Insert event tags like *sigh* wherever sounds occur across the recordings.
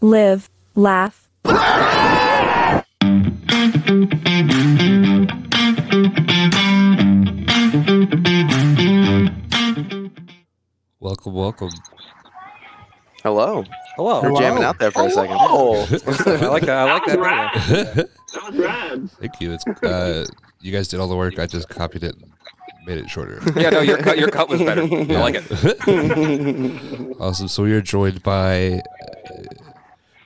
live, laugh. Welcome, welcome. Hello. Hello. We're jamming out there for a second. Oh, *laughs* I like that. I like that. Rad. That was rad. Thank you. It's uh, you guys did all the work. I just copied it, and made it shorter. Yeah, no, your cut, your cut was better. I like it. *laughs* Awesome. So we are joined by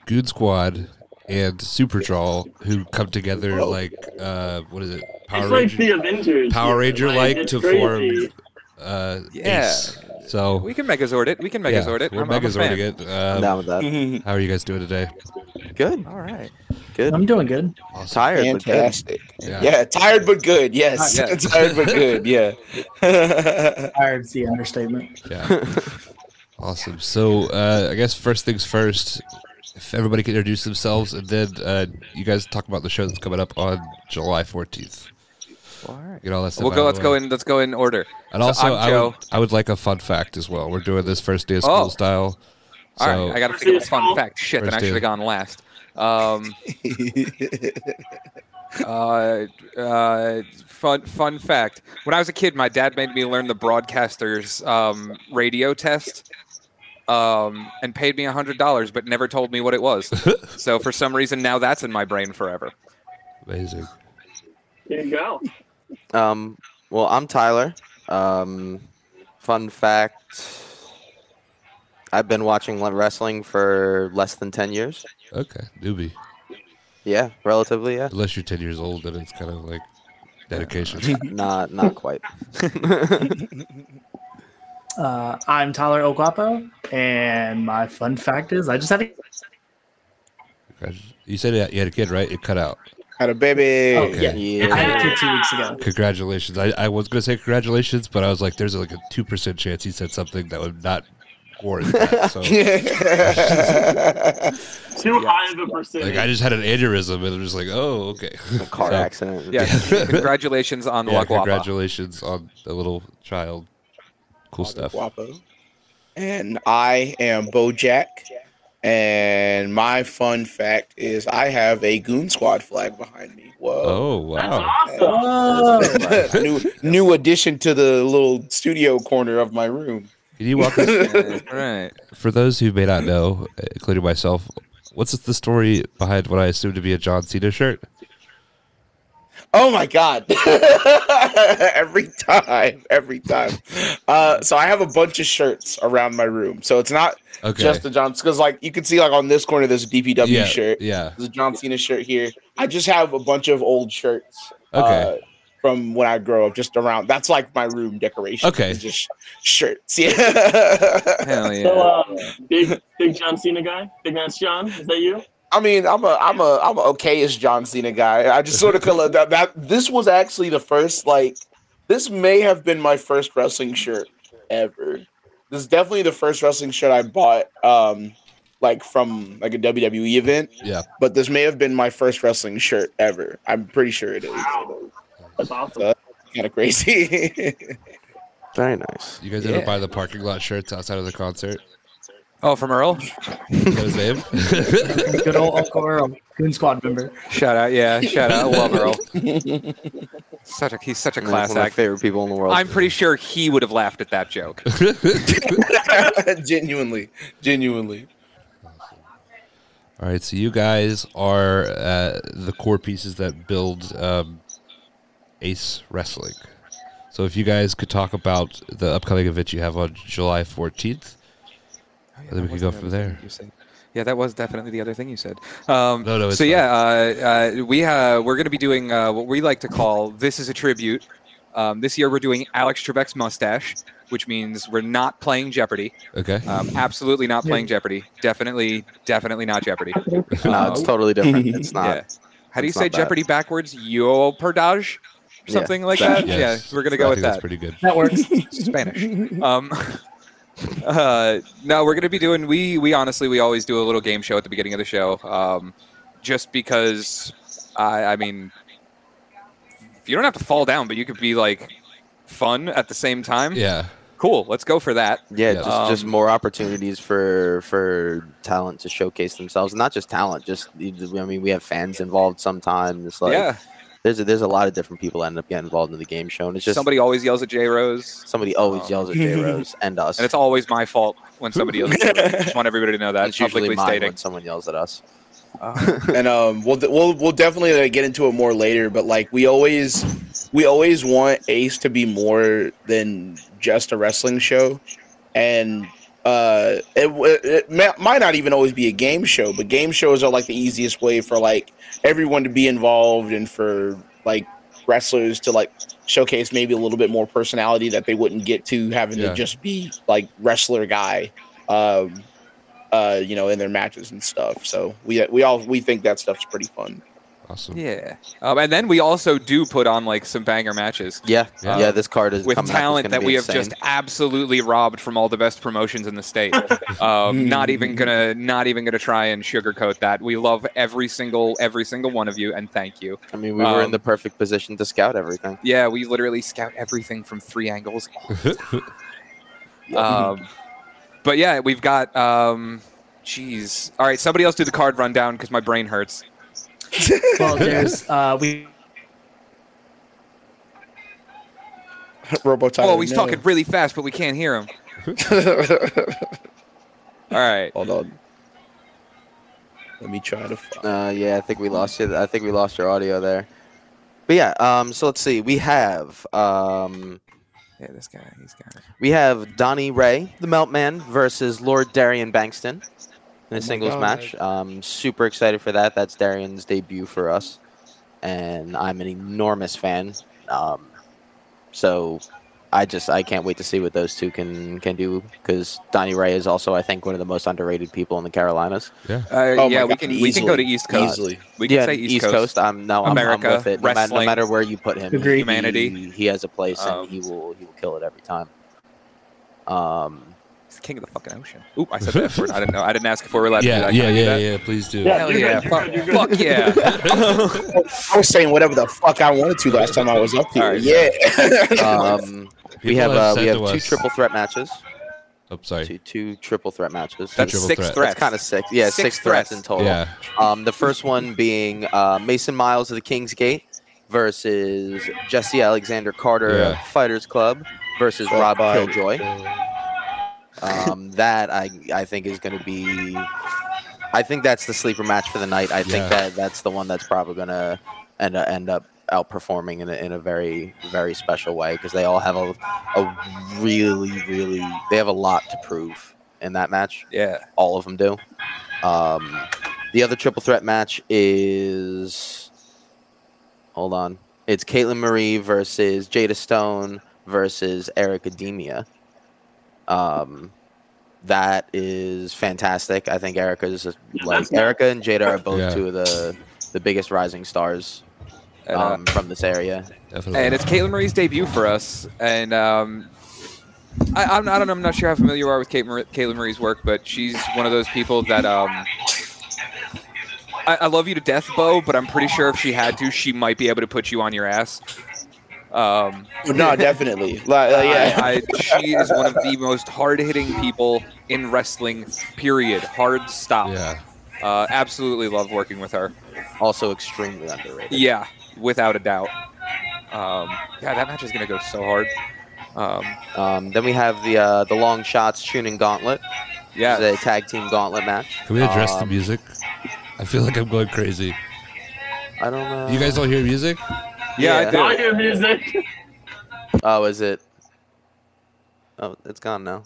Goon Squad and Superjaw who come together like uh, what is it? Power it's like Ranger, the Avengers. Power Ranger like to crazy. form uh, Yeah. Ace. So We can Megazord it. We can yeah, Megazord it. we're I'm, I'm. Megazording it. Um, down with that. how are you guys doing today? Good. All right. Good. I'm doing good. tired, but good. Fantastic. Yeah. Yeah. tired but good. Yes, Ah, yeah. *laughs* tired but good. Yeah. *laughs* Tired's the understatement. Yeah. awesome. So uh, I guess first things first. If everybody could introduce themselves, and then uh, you guys talk about the show that's coming up on July 14th. All right. Get all that stuff. We'll go. Let's go in. Let's go in order. And So also, I'm I Joe. would, I would like a fun fact as well. We're doing this first day of school Oh. style. So, All right. I got to think of a fun fact. Shit, then I should have gone last. Um, *laughs* uh, uh, fun fun fact. When I was a kid, my dad made me learn the broadcaster's um, radio test. Um, and paid me a hundred dollars, but never told me what it was. *laughs* so for some reason, now that's in my brain forever. amazing. There you go. Um, well, I'm Tyler. Um, fun fact I've been watching wrestling for less than 10 years. Okay, newbie. Yeah, relatively, yeah. Unless you're 10 years old, then it's kind of like dedication. *laughs* not not quite. *laughs* Uh, I'm Tyler Oguapo, and my fun fact is I just had a kid. you said you had a kid, right? It cut out. Had a baby. Oh, Okay. yeah. I had a kid two weeks ago. Congratulations. I, I was going to say congratulations, but I was like, there's like a 2% chance he said something that would not warrant that. So, *laughs* *laughs* Too high of a percentage. like, I just had an aneurysm, and I'm just like, oh, okay. A car *laughs* So, accident. Yeah. Congratulations on the Yeah, congratulations on the little child. Cool stuff. Guapo. And I am Bojack. And my fun fact is I have a Goon Squad flag behind me. Whoa. Oh, That's wow. awesome. Oh, *laughs* new new addition to the little studio corner of my room. Can you walk us *laughs* right. For those who may not know, including myself, what's the story behind what I assume to be a John Cena shirt? Oh my god. *laughs* *laughs* every time, every time. Uh so I have a bunch of shirts around my room. So it's not Okay. just the John because like you can see like on this corner there's a DPW yeah, shirt. Yeah. There's a John Cena shirt here. I just have a bunch of old shirts. Okay. uh, from when I grow up, just around. That's like my room decoration. Okay. It's just shirts. *laughs* Yeah. Hell yeah. So, um, big, big John Cena guy. Big Match John. Is that you? I mean, I'm a, I'm a, I'm a okayish John Cena guy. I just sort of call it that. That this was actually the first, like, this may have been my first wrestling shirt ever. This is definitely the first wrestling shirt I bought, um, like from like a WWE event. Yeah. But this may have been my first wrestling shirt ever. I'm pretty sure it is. Wow. That's awesome. Kind of crazy. *laughs* Very nice. You guys Yeah. ever buy the parking lot shirts outside of the concert? Oh, from Earl. Is his name? good old Uncle Earl, Goon Squad member. Shout out, yeah, shout out, love Earl. *laughs* Such a he's such a One of class my act. favorite people in the world. I'm pretty sure he would have laughed at that joke. *laughs* genuinely, genuinely. All right, so you guys are uh, the core pieces that build um, Ace Wrestling. So if you guys could talk about the upcoming event you have on July 14th, and then we can go from there. Yeah, that was definitely the other thing you said. Um, No, no, it's so yeah, uh, uh, we uh, we're going to be doing uh, what we like to call "This is a tribute." Um, this year, we're doing Alex Trebek's mustache, which means we're not playing Jeopardy. Okay. Um, absolutely not playing Jeopardy. Definitely, definitely not Jeopardy. no, it's totally different. It's *laughs* not. yeah. How do you say not bad. Jeopardy backwards? Yo perdage? Yeah, Something like that- that. Yes. Yeah, we're gonna I go with think that's that. pretty good. That works. *laughs* Spanish. Um, *laughs* uh, no, we're gonna be doing. We we honestly we always do a little game show at the beginning of the show, um, just because. I I mean, you don't have to fall down, but you could be like fun at the same time. Yeah. Cool. Let's go for that. Yeah, Yeah. just just Um, more opportunities for for talent to showcase themselves. And not just talent, just I mean, we have fans involved sometimes. Like, yeah. There's a, there's a lot of different people that end up getting involved in the game show, and it's just Somebody always yells at J Rose, somebody always Um, yells at J Rose *laughs* and us. and it's always my fault when somebody yells. at *laughs* J Rose. I just want everybody to know that It's usually publicly mine stating. when someone yells at us. and um, we'll we'll we'll definitely uh, get into it more later. But like we always we always want Ace to be more than just a wrestling show, and uh, it, it may, might not even always be a game show. But game shows are like the easiest way for like everyone to be involved and for like wrestlers to like showcase maybe a little bit more personality that they wouldn't get to having Yeah. to just be like wrestler guy. Um, uh, you know, in their matches and stuff. So we we all we think that stuff's pretty fun. Awesome. Yeah. Um, and then we also do put on like some banger matches Yeah, Yeah. yeah. this card is with coming is talent gonna that be we have insane. just absolutely robbed from all the best promotions in the state. *laughs* um, not even gonna not even gonna try and sugarcoat that. We love every single every single one of you and thank you. I mean, we were in um, the perfect position to scout everything. Yeah, we literally scout everything from three angles. all the time. um, but yeah, we've got um, jeez. All right, somebody else do the card rundown because my brain hurts. *laughs* Well, there's uh, we Robo Oh, he's no. talking really fast, but we can't hear him. *laughs* All right. Hold on. Let me try to. Find. Uh, yeah, I think we lost you. I think we lost your audio there. But yeah, um, so let's see. We have um, Yeah, this guy, he's got it. we have Donnie Ray, the Meltman, versus Lord Darian Bankston in Oh a my singles God. match. Um, super excited for that. That's Darian's debut for us, and I'm an enormous fan. Um, so I just I can't wait to see what those two can can do because Donnie Ray is also I think one of the most underrated people in the Carolinas. Uh, Oh yeah, we God, can we can go to East Coast. Easily. We can yeah, say East, Coast. I'm no, I'm- America, I'm, with it. No, matter, no matter where you put him, Agreed. Humanity. he, he has a place Um, and he will he will kill it every time. Um, He's the king of the fucking ocean. Oop, I said that word. I didn't know. I didn't ask if we were allowed to do Yeah, that. yeah, Can do yeah, yeah. Please do. Yeah. Hell You're yeah. good, Fuck, good, fuck yeah. *laughs* I was saying whatever the fuck I wanted to last time I was up here. Alright. yeah. um, *laughs* we have have uh, we have two us- triple threat matches. Oh, sorry. Two two triple threat matches. That's triple six threat. threats. That's kind of six. Yeah, Six six, threats. threats. in total. Yeah. Um, the first one being uh, Mason Miles of the King's Gate versus Jesse Alexander Carter Yeah. Fighters Club versus Rob Killjoy. Um, *laughs* that I I think is going to be. I think that's the sleeper match for the night. I think that that's the one that's probably going to end up, end up outperforming in a, in a very very special way because they all have a a really really they have a lot to prove in that match Yeah. all of them do. Um, the other triple threat match is hold on. It's Caitlin Marie versus Jada Stone versus Erica Demia. Um, that is fantastic. I think Erica's like that's not- Erica and Jada are both Yeah. two of the the biggest rising stars And, uh, um, from this area. Definitely. and it's Caitlin Marie's debut for us. And um, I, I'm, I don't know, I'm not sure how familiar you are with Kate Mar- Caitlin Marie's work, but she's one of those people that um, I, I love you to death, Bo, but I'm pretty sure if she had to, she might be able to put you on your ass. Um, no, definitely. *laughs* Like, uh, yeah. I, I, she is one of the most hard-hitting people in wrestling. Period. Hard stop. yeah. Uh, absolutely love working with her. Also extremely underrated. Yeah, without a doubt. Um, yeah, that match is gonna go so hard. Um, Um, then we have the uh, the long shots tuning gauntlet. yeah, the tag team gauntlet match. Can we address the Um, music? I feel like I'm going crazy. I don't know. You guys don't hear music? Yeah, I yeah. do. I hear music. Oh, is it? Oh, it's gone now.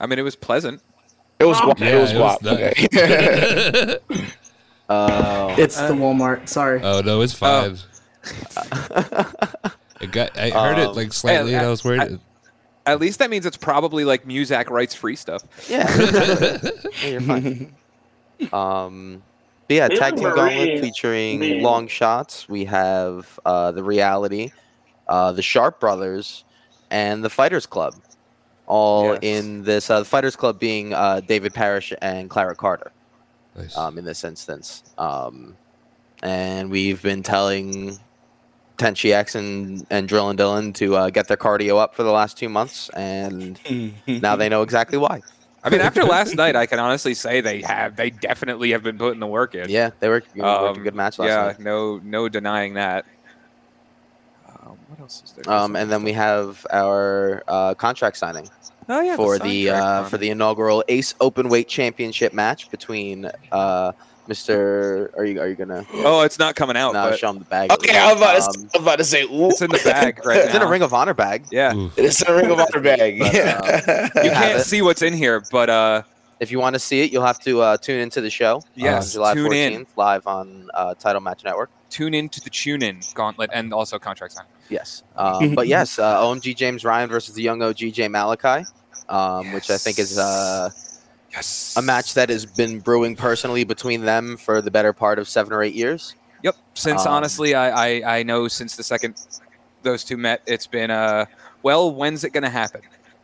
I mean, it was pleasant. It was guap. Yeah, it was it was guap. nice. okay. *laughs* Oh. it's the Walmart. Sorry. oh no, it's fine. *laughs* It got, I heard it Um, like slightly, and I was worried. I- At least that means it's probably like Muzak rights free stuff. yeah. *laughs* yeah, you're fine. Um, but yeah, Caitlin tag team gauntlet featuring the- long shots. We have uh, the reality, uh, the Sharp Brothers, and the Fighters Club, all Yes. in this. Uh, the Fighters Club being uh, David Parrish and Clara Carter. nice. um, in this instance. Um, and we've been telling Tenchi X and and Drill and Dylan to uh, get their cardio up for the last two months, and *laughs* now they know exactly why. I mean, after *laughs* last night, I can honestly say they have. They definitely have been putting the work in. Yeah, they were you know, worked a Um, good match last yeah, night. no, no denying that. Um, what else is there? Um, and then we have our uh, contract signing oh yeah for the sidetrack uh, for the inaugural Ace Openweight Championship match between uh, Mr. Are you are you gonna Oh, it's not coming out. no, but show him the bag? Okay, I was about to, Um, say- I was about to say, ooh, it's in the bag right it's in a. Ring of Honor bag. Yeah, Ooh. it's a ring of honor bag. *laughs* But, uh, you You can't see what's in here, but uh, If you want to see it, you'll have to uh, tune into the show. Yes, on July tune 14th, in. live on uh, Title Match Network. tune in to the tune in gauntlet and also contract sign. Yes, um, but yes, uh, OMG James Ryan versus the young OG Jay Malachi, um, which I think is uh, Yes, a match that has been brewing personally between them for the better part of seven or eight years. Yep. Since Um, honestly, I, I I know since the second those two met, it's been uh, well, when's it gonna happen?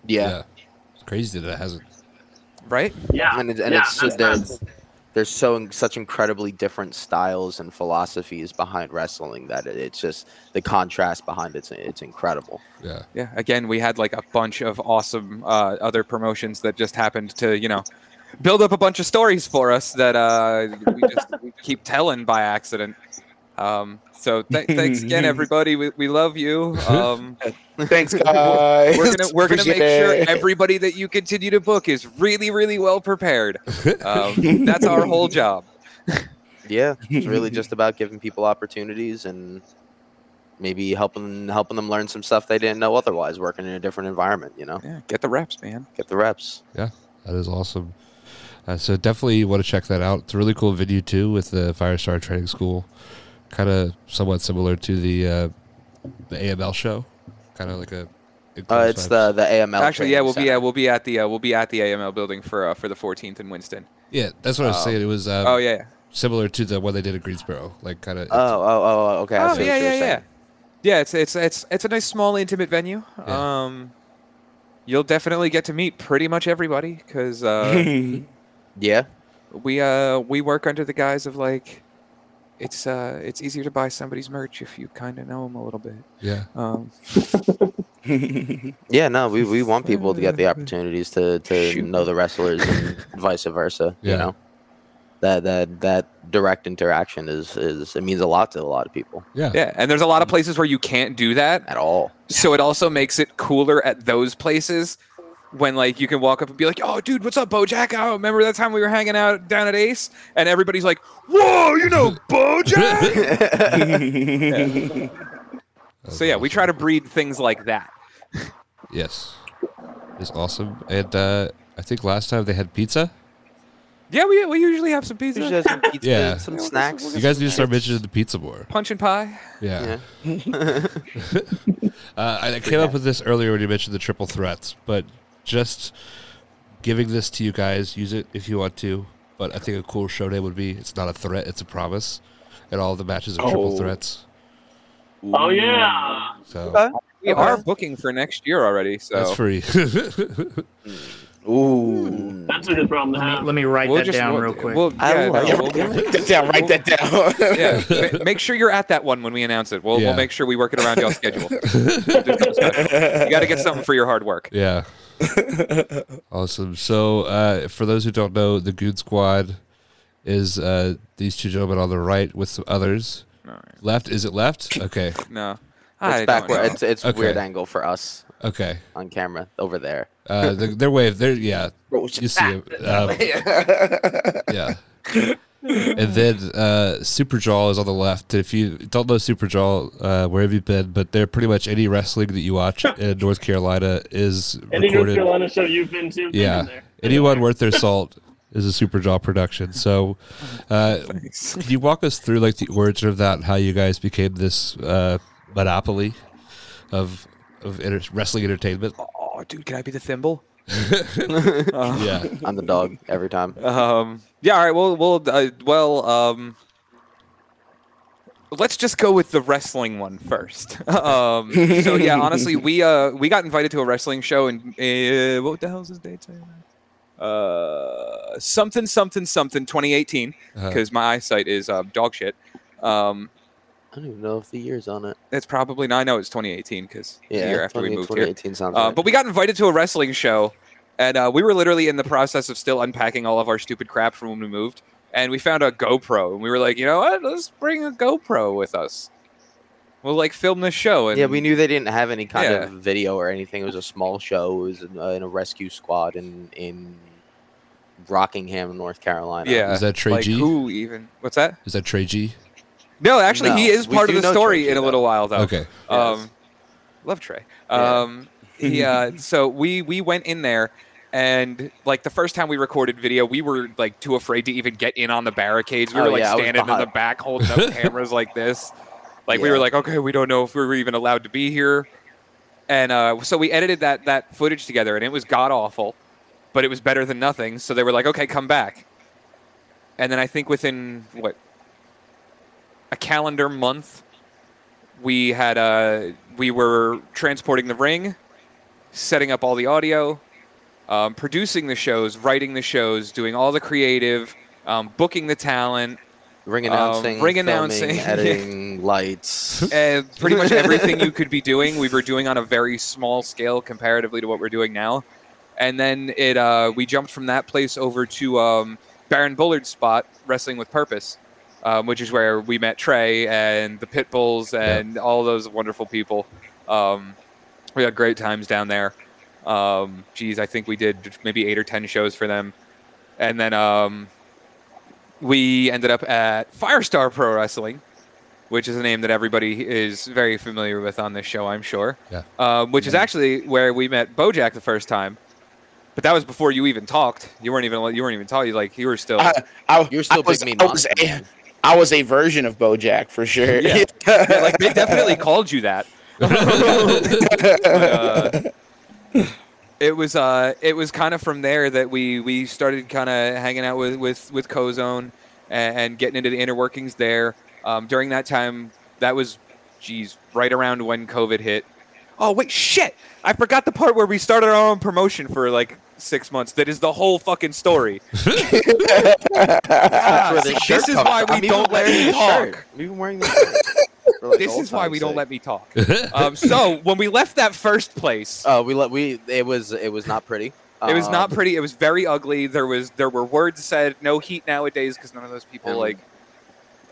Yeah, It's crazy that it hasn't. Right? Yeah. and, it, and yeah, it's so that's there's, nuts. There's so such incredibly different styles and philosophies behind wrestling that it, it's just the contrast behind it's it's incredible. Yeah. Yeah. Again, we had like a bunch of awesome uh, other promotions that just happened to you know build up a bunch of stories for us that uh, we just we keep telling by accident. Um, so th- *laughs* thanks again, everybody. We, we love you. Um, *laughs* Thanks, *laughs* guys. we're gonna we're gonna make Appreciate sure everybody that you continue to book is really really well prepared. Um, that's our whole job. Yeah, it's really just about giving people opportunities and maybe helping helping them learn some stuff they didn't know otherwise, working in a different environment. You know, Yeah, get the reps, man. get the reps. Yeah, that is awesome. Uh, so definitely want to check that out. It's a really cool video too with the Firestar Training School, kind of somewhat similar to the uh, the AML show, kind of like a. Uh, it's the the AML. Actually, yeah, we'll be center. yeah, we'll be at the uh, we'll be at the AML building for uh, for the 14th in Winston. yeah. That's what I was Um, saying. It was uh, oh yeah. yeah. similar to the one they did at Greensboro, like kind of. Oh, oh, oh, okay. Oh yeah, yeah, yeah. Yeah, it's it's it's it's a nice small intimate venue. Yeah. Um, you'll definitely get to meet pretty much everybody because uh, *laughs* Yeah, we uh we work under the guise of like it's uh it's easier to buy somebody's merch if you kind of know them a little bit. yeah. Um, *laughs* yeah. No, we, we want people to get the opportunities to, to Shoot. know the wrestlers and *laughs* vice versa. Yeah. You know, that that that direct interaction is is it means a lot to a lot of people Yeah. yeah, and there's a lot of places where you can't do that. at all. So it also makes it cooler at those places when like you can walk up and be like, "Oh, dude, what's up, BoJack? Oh, remember that time we were hanging out down at Ace?" And everybody's like, "Whoa, you know BoJack?" *laughs* so yeah, we try to breed things like that. Yes. It's awesome. And uh, I think last time they had pizza. Yeah, we, we usually have some pizza, Usually have some pizza, Yeah. some Yeah, snacks. You guys need to start mentioning the pizza more. punch and pie. Yeah. Yeah. *laughs* *laughs* Uh, I I came up with this earlier when you mentioned the triple threats, but just giving this to you guys, use it if you want to. But I think a cool show name would be it's not a threat, it's a promise. And all the matches are triple Oh. threats. Oh yeah. So Okay. We Okay. are booking for next year already, so that's free. *laughs* Ooh. That's a good problem to Let me, have. let me write we'll that just down we'll- real quick. We'll, yeah, like no, it. we'll- Write that down. Write that down. *laughs* yeah, make sure you're at that one when we announce it. We'll, Yeah. we'll make sure we work it around y'all's schedule. *laughs* you got to get something for your hard work. yeah. *laughs* Awesome. So uh, for those who don't know, the Goon Squad is uh, these two gentlemen on the right with some others. All right. Left is it left? *laughs* Okay. No, I It's don't backward. It's it's Okay. weird angle for us Okay. on camera over there. Uh, the, their wave. They're yeah. Bro, You see it. Um, *laughs* yeah. And then uh, Superjaw is on the left. If you don't know Superjaw, uh, where have you been? But they're pretty much any wrestling that you watch *laughs* in North Carolina is Any North recorded. Carolina show you've been to? Yeah. been there. Anyone worth their salt is a Superjaw production. So, uh, can you walk us through like the origin of that and how you guys became this uh, monopoly of of inter- wrestling entertainment? Oh, dude, can I be the thimble? *laughs* Uh, Yeah. *laughs* I'm the dog every time. Um. Yeah. All right. Well. Well. Uh, well. Um. Let's just go with the wrestling one first. *laughs* um. So yeah, honestly, we uh we got invited to a wrestling show and uh, what the hell's his date? Uh, something something something 2018 Uh, because my eyesight is uh, dog shit. Um. I don't even know if the year's on it. It's probably not. I know it's 2018 because yeah, the year after we 20 moved here. 2018 sounds Uh, right. but we got invited to a wrestling show, and uh, we were literally in the process of still unpacking all of our stupid crap from when we moved. And we found a GoPro, and we were like, you know what? Let's bring a GoPro with us. We'll like film this show. And yeah, we knew they didn't have any kind Yeah. of video or anything. It was a small show. It was in, uh, in a rescue squad in in Rockingham, North Carolina. Yeah, Is that Trey like G? who even? What's that? Is that Trey G? No, actually, he No, is we part of the story Trey in a though. little while, though. Okay. Um, love Trey. Yeah. Um, he uh, *laughs* so we we went in there, and like the first time we recorded video, we were like too afraid to even get in on the barricades. We Oh, were like yeah, standing in the back holding up *laughs* cameras like this. Like we were like, okay, we don't know if we were even allowed to be here, and uh, so we edited that that footage together, and it was god awful, but it was better than nothing. So they were like, okay, come back, and then I think within what a calendar month. We had uh we were transporting the ring setting up all the audio um, producing the shows writing the shows doing all the creative um, booking the talent ring Um, announcing, ring filming, announcing, *laughs* editing, lights. and pretty much everything you could be doing. We were doing on a very small scale comparatively to what we're doing now. And then it uh, we jumped from that place over to um, baron bullard's spot wrestling with purpose um, which is where we met trey and the pit bulls and all those wonderful people um, we had great times down there um, geez i think we did maybe eight or ten shows for them and then um, we ended up at firestar pro wrestling which is a name that everybody is very familiar with on this show, I'm sure. Yeah. Um, which is actually where we met Bojack the first time, but that was before you even talked. You weren't even you weren't even talking. Like you were still. I, I, You're still I was, Big Me I was, a, man. I was a version of BoJack for sure. Yeah. Yeah, like they definitely *laughs* called you that. But, uh, it was uh, it was kind of from there that we we started kind of hanging out with with with Cozone and, and getting into the inner workings there. Um, during that time, that was, geez, right around when COVID hit. Oh wait, shit! I forgot the part where we started our own promotion for like six months. That is the whole fucking story. *laughs* That's where see, this this is why we I'm don't let wearing you the talk. I'm even wearing the like, This is why we time's don't let me talk. *laughs* um, so when we left that first place, Oh, we let we. It was it was not pretty. It was not Um, pretty. It was very ugly. There was there were words said. No heat nowadays because none of those people And- like.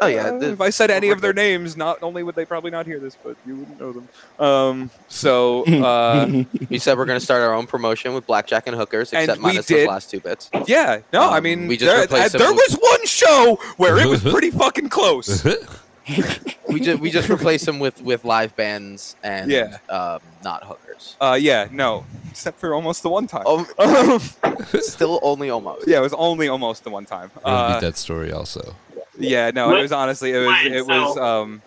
Oh yeah. uh, if I said any of their names, not only would they probably not hear this, but you wouldn't know them. Um. So *laughs* uh, We said we're gonna start our own promotion with blackjack and hookers, And except we minus did. those last two bits. yeah, no, I Um, mean, we just there, replaced uh, it there with- was one show where it was *laughs* pretty fucking close. *laughs* We just we just replaced them with with live bands and Yeah. um, not hookers. Uh, yeah, no, except for almost the one time. Oh, still only almost. yeah, it was only almost the one time. We'll Uh, beat that story also. Yeah, no, it was honestly it was Why it was um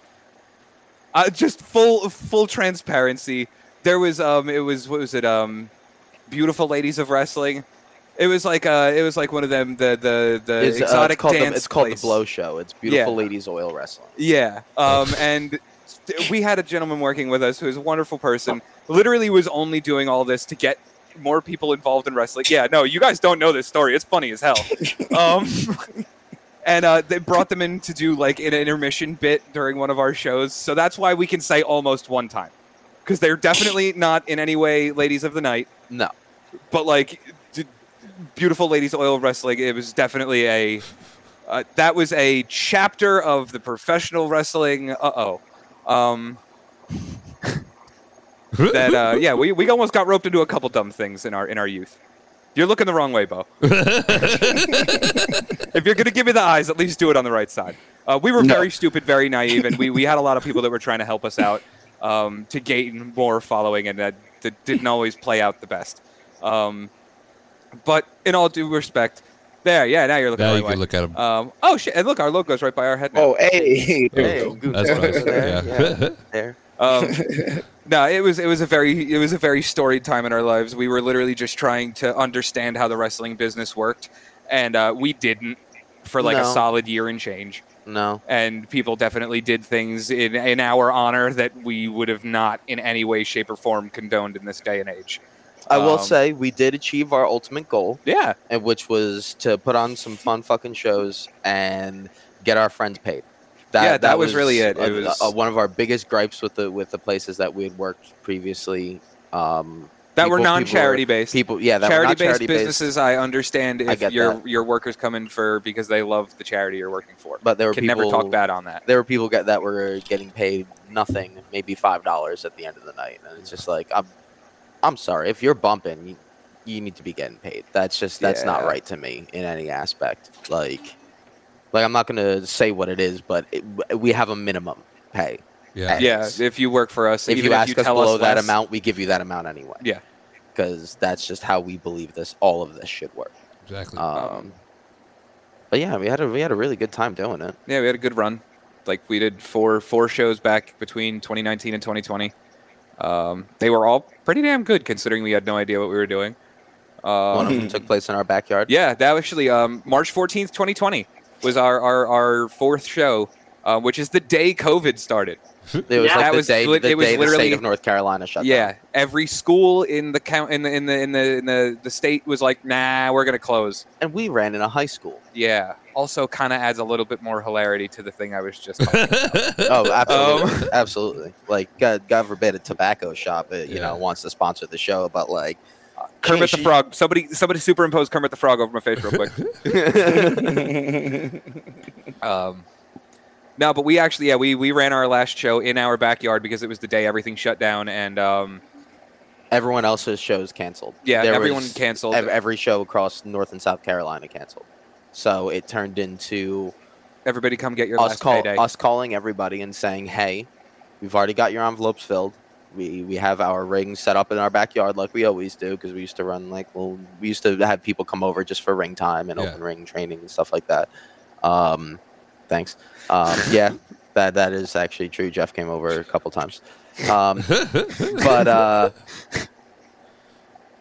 uh, just full full transparency. There was um it was what was it um beautiful ladies of wrestling. It was like uh it was like one of them the the the It's, uh, exotic it's called dance the, it's called place. the Blow Show. It's beautiful Yeah. ladies oil wrestling. Yeah. Um *laughs* and we had a gentleman working with us who was a wonderful person. Literally was only doing all this to get more people involved in wrestling. Yeah, no, you guys don't know this story. It's funny as hell. *laughs* um and uh, they brought them in to do like an intermission bit during one of our shows. So that's why we can say almost one time, because they're definitely not in any way ladies of the night. No. But like, d- beautiful ladies oil wrestling, it was definitely a. Uh, that was a chapter of the professional wrestling. Uh oh. Um, *laughs* that uh, yeah, we, we almost got roped into a couple dumb things in our in our youth. You're looking the wrong way, Bo. *laughs* if you're gonna give me the eyes, at least do it on the right side. Uh, we were No. very stupid, very naive, and we, we had a lot of people that were trying to help us out um, to gain more following, and that, that didn't always play out the best. Um, but in all due respect, there, yeah, now you're looking now you right can look at him. Um, oh shit! And look, our logo's right by our head now. Oh, hey. There Hey, go. That's nice. There, Yeah. *laughs* There. Um, *laughs* no, it was it was a very it was a very storied time in our lives. We were literally just trying to understand how the wrestling business worked, and uh, we didn't for like a solid year and change. No. And people definitely did things in in our honor that we would have not in any way, shape, or form condoned in this day and age. I will Um, say we did achieve our ultimate goal, Yeah, and which was to put on some fun fucking shows and get our friends paid. Yeah, that was really it. It uh, was- uh, one of our biggest gripes with the with the places that we had worked previously. Um, that were non-charity based. people, yeah, that charity not based charity based, businesses, I understand I if get your that. your workers come in for because they love the charity you're working for. but there were Can people never talk bad on that. There were people get, that were getting paid nothing, maybe five dollars at the end of the night, and it's just like I'm, I'm sorry if you're bumping, you, you need to be getting paid. That's just that's not right to me in any aspect. Like, like I'm not gonna say what it is, but it, we have a minimum pay. Yeah. Yeah, if you work for us, if you ask if you us tell below us that less, amount, we give you that amount anyway. Yeah. because that's just how we believe this. All of this should work. Exactly. Um, but yeah, we had a we had a really good time doing it. Yeah, we had a good run. Like we did four four shows back between 2019 and 2020. Um, they were all pretty damn good considering we had no idea what we were doing. One Um, of them took place in our backyard. yeah, that was actually um, March 14th, 2020 was our our, our fourth show, uh, which is the day COVID started. *laughs* It was Yeah. like That the was day, lit- the it was day the state of North Carolina shut down. yeah, every school in the count in the in the in the in the, the state was like, nah, we're gonna close. and we ran in a high school. Yeah. Also, kind of adds a little bit more hilarity to the thing I was just. talking about. *laughs* Oh, absolutely, Um, absolutely. Like God, God forbid a tobacco shop, uh, you Yeah. know, wants to sponsor the show, but like Kermit the she- Frog. Somebody somebody superimpose Kermit the Frog over my face real quick. *laughs* Um, no, but we actually, yeah, we we ran our last show in our backyard because it was the day everything shut down, and um, Everyone else's shows canceled. yeah, There everyone was- canceled. ev- Every show across North and South Carolina canceled. So it turned into Everybody, come get your us last call payday. us calling everybody and saying, "Hey, we've already got your envelopes filled. We we have our rings set up in our backyard like we always do because we used to run like well, we used to have people come over just for ring time and Yeah. open ring training and stuff like that. Um, thanks. Um, yeah, *laughs* that that is actually true. Jeff came over a couple times. Um, but uh,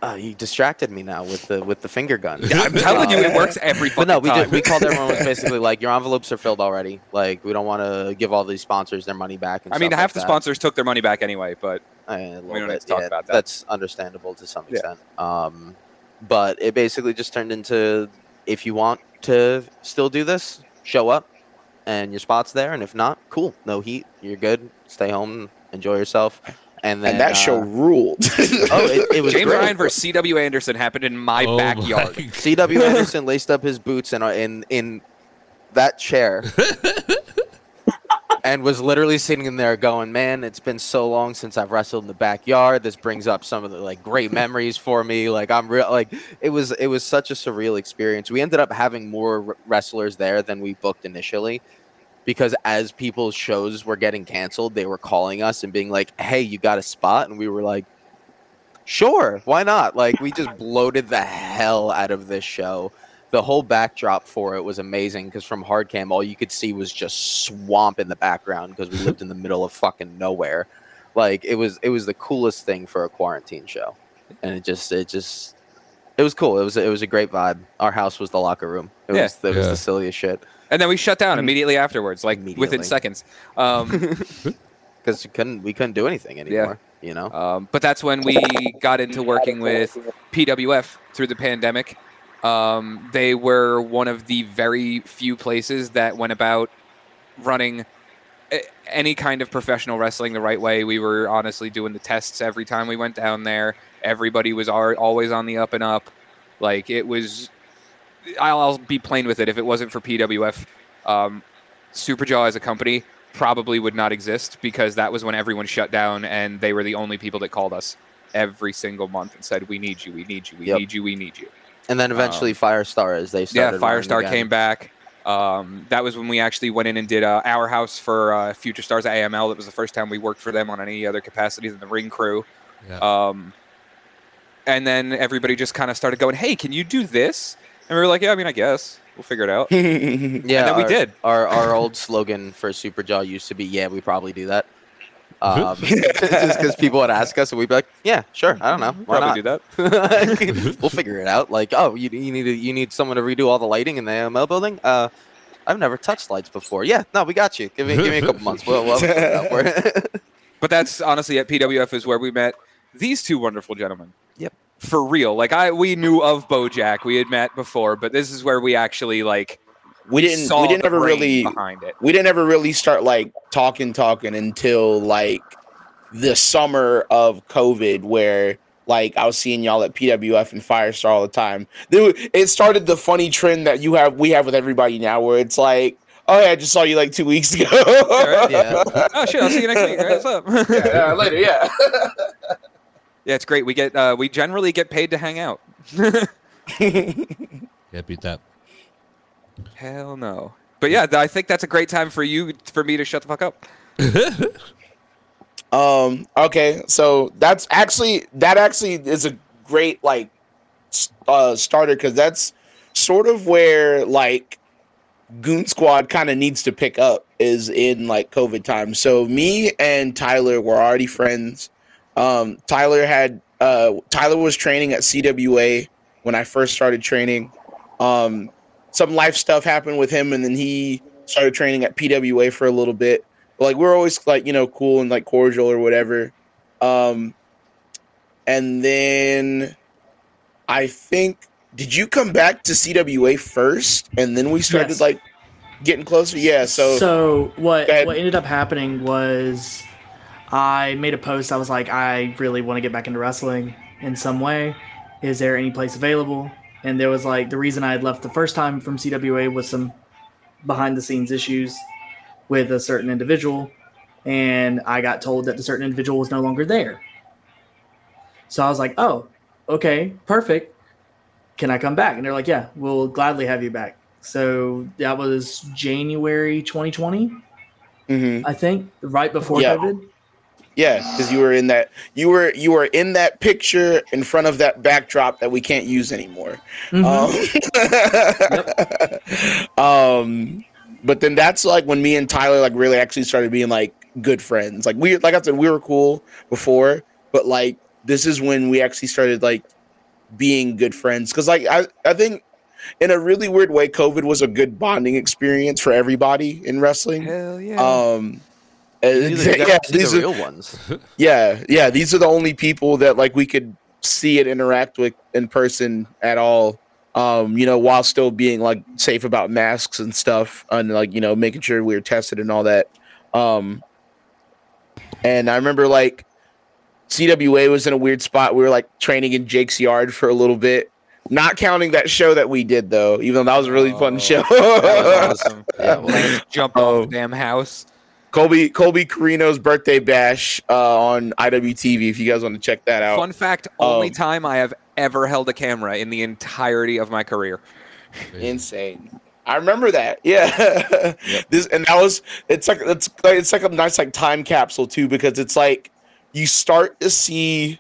uh, you distracted me now with the with the finger gun. Yeah, I'm telling you, it works every but no, we time. did. We called everyone was *laughs* basically like your envelopes are filled already. Like we don't want to give all these sponsors their money back. And I mean, half like the that. sponsors took their money back anyway, but Uh, little don't need bit, to talk yeah, about that. That's understandable to some extent. Yeah. Um, but it basically just turned into if you want to still do this, show up, and your spot's there. And if not, cool, no heat, you're good. Stay home, enjoy yourself. And then and that uh, show ruled. *laughs* Oh, it, it was James great. Ryan versus C.W. Anderson happened in my Oh backyard. *laughs* my- C.W. Anderson laced up his boots and in in that chair *laughs* and was literally sitting in there going, "Man, it's been so long since I've wrestled in the backyard. This brings up some of the like great memories for me. Like I'm real like it was it was such a surreal experience. We ended up having more r- wrestlers there than we booked initially." Because as people's shows were getting canceled, they were calling us and being like, "Hey, you got a spot?" And we were like, Sure, why not? Like we just bloated the hell out of this show. The whole backdrop for it was amazing because from Hardcam, all you could see was just swamp in the background because we lived in the middle of fucking nowhere. Like it was, it was the coolest thing for a quarantine show, and it just, it just, it was cool. It was, it was a great vibe. Our house was the locker room. It Yeah. was, it was Yeah. the silliest shit and then we shut down immediately afterwards, like Immediately. within seconds. Um, *laughs* because we couldn't, we couldn't do anything anymore. You know, Um, but that's when we got into working with PWF through the pandemic. Um, they were one of the very few places that went about running a- any kind of professional wrestling the right way. We were honestly doing the tests every time we went down there. Everybody was al- always on the up and up. Like it was, I'll, I'll be plain with it. If it wasn't for PWF, um, Superjaw as a company probably would not exist because that was when everyone shut down and they were the only people that called us every single month and said, "We need you, we need you, we Yep. need you, we need you." and then eventually Firestar as they Yeah, started. running Firestar came back. Um, that was when we actually went in and did uh, our house for uh, Future Stars AML. That was the first time we worked for them on any other capacity than the ring crew. Yeah. Um, and then everybody just kind of started going, "Hey, can you do this?" And we were like, "Yeah, I mean, I guess we'll figure it out." *laughs* Yeah, and then we our- did. Our our old slogan for Superjaw used to be, "Yeah, we probably do that." Um, *laughs* just because people would ask us, and we'd be like, "Yeah, sure, I don't know, why Probably not? do that. *laughs* we'll figure it out." Like, oh, you, you need to, you need someone to redo all the lighting in the AML building. Uh, I've never touched lights before. Yeah, no, we got you. Give me give me a couple months. We'll, we'll figure it out for it. But that's honestly at PWF is where we met these two wonderful gentlemen. Yep. For real. Like I we knew of Bojack. We had met before, but this is where we actually like we didn't saw we didn't ever really behind it. we didn't ever really start like talking talking until like the summer of COVID where like I was seeing y'all at PWF and Firestar all the time. There, it started the funny trend that you have we have with everybody now where it's like, oh yeah, I just saw you like two weeks ago. right. Yeah. Oh shit! I'll see you next week. What's up? yeah, yeah, later, yeah. *laughs* Yeah, it's great. We get uh, we generally get paid to hang out. *laughs* Yeah, beat that. Hell no. But yeah, I think that's a great time for you for me to shut the fuck up. *laughs* Um. Okay. So that's actually that actually is a great like uh, starter because that's sort of where like Goon Squad kind of needs to pick up is in like COVID time. So me and Tyler were already friends. Um, Tyler had uh, Tyler was training at CWA when I first started training. Um, some life stuff happened with him, and then he started training at PWA for a little bit like we're always like you know cool and like cordial or whatever um and then i think did you come back to cwa first and then we started Yes. like getting closer yeah so, so what what ended up happening was I made a post. I was like, I really want to get back into wrestling in some way. Is there any place available? And there was like the reason I had left the first time from CWA was some behind the scenes issues with a certain individual, and I got told that the certain individual was no longer there. So I was like, oh, okay, perfect. Can I come back? And they're like, yeah, we'll gladly have you back. So that was January 2020, Mhm. I think, right before Yeah. COVID. Yeah because you were in that you were you were in that picture in front of that backdrop that we can't use anymore Mhm. Um, *laughs* um, but then that's like when me and Tyler like really actually started being like good friends. Like we, like I said, we were cool before, but like this is when we actually started like being good friends. Cause like I, I think in a really weird way, COVID was a good bonding experience for everybody in wrestling. Hell yeah. Um, uh, These are, yeah, these these are are, real ones. *laughs* yeah, yeah. These are the only people that like we could see and interact with in person at all. Um, you know, while still being like safe about masks and stuff, and like you know making sure we were tested and all that. Um, and I remember like CWA was in a weird spot. We were like training in Jake's yard for a little bit. Not counting that show that we did though, even though that was a really fun Oh, show. that was awesome. *laughs* Yeah, well, Lance jumped Oh. off the damn house. Colby Colby Corino's birthday bash uh, on IWTV. If you guys want to check that out. Fun fact: only Um, time I have ever held a camera in the entirety of my career. insane. I remember that. Yeah. *laughs* this and that was it's like it's like it's like a nice like time capsule too because it's like you start to see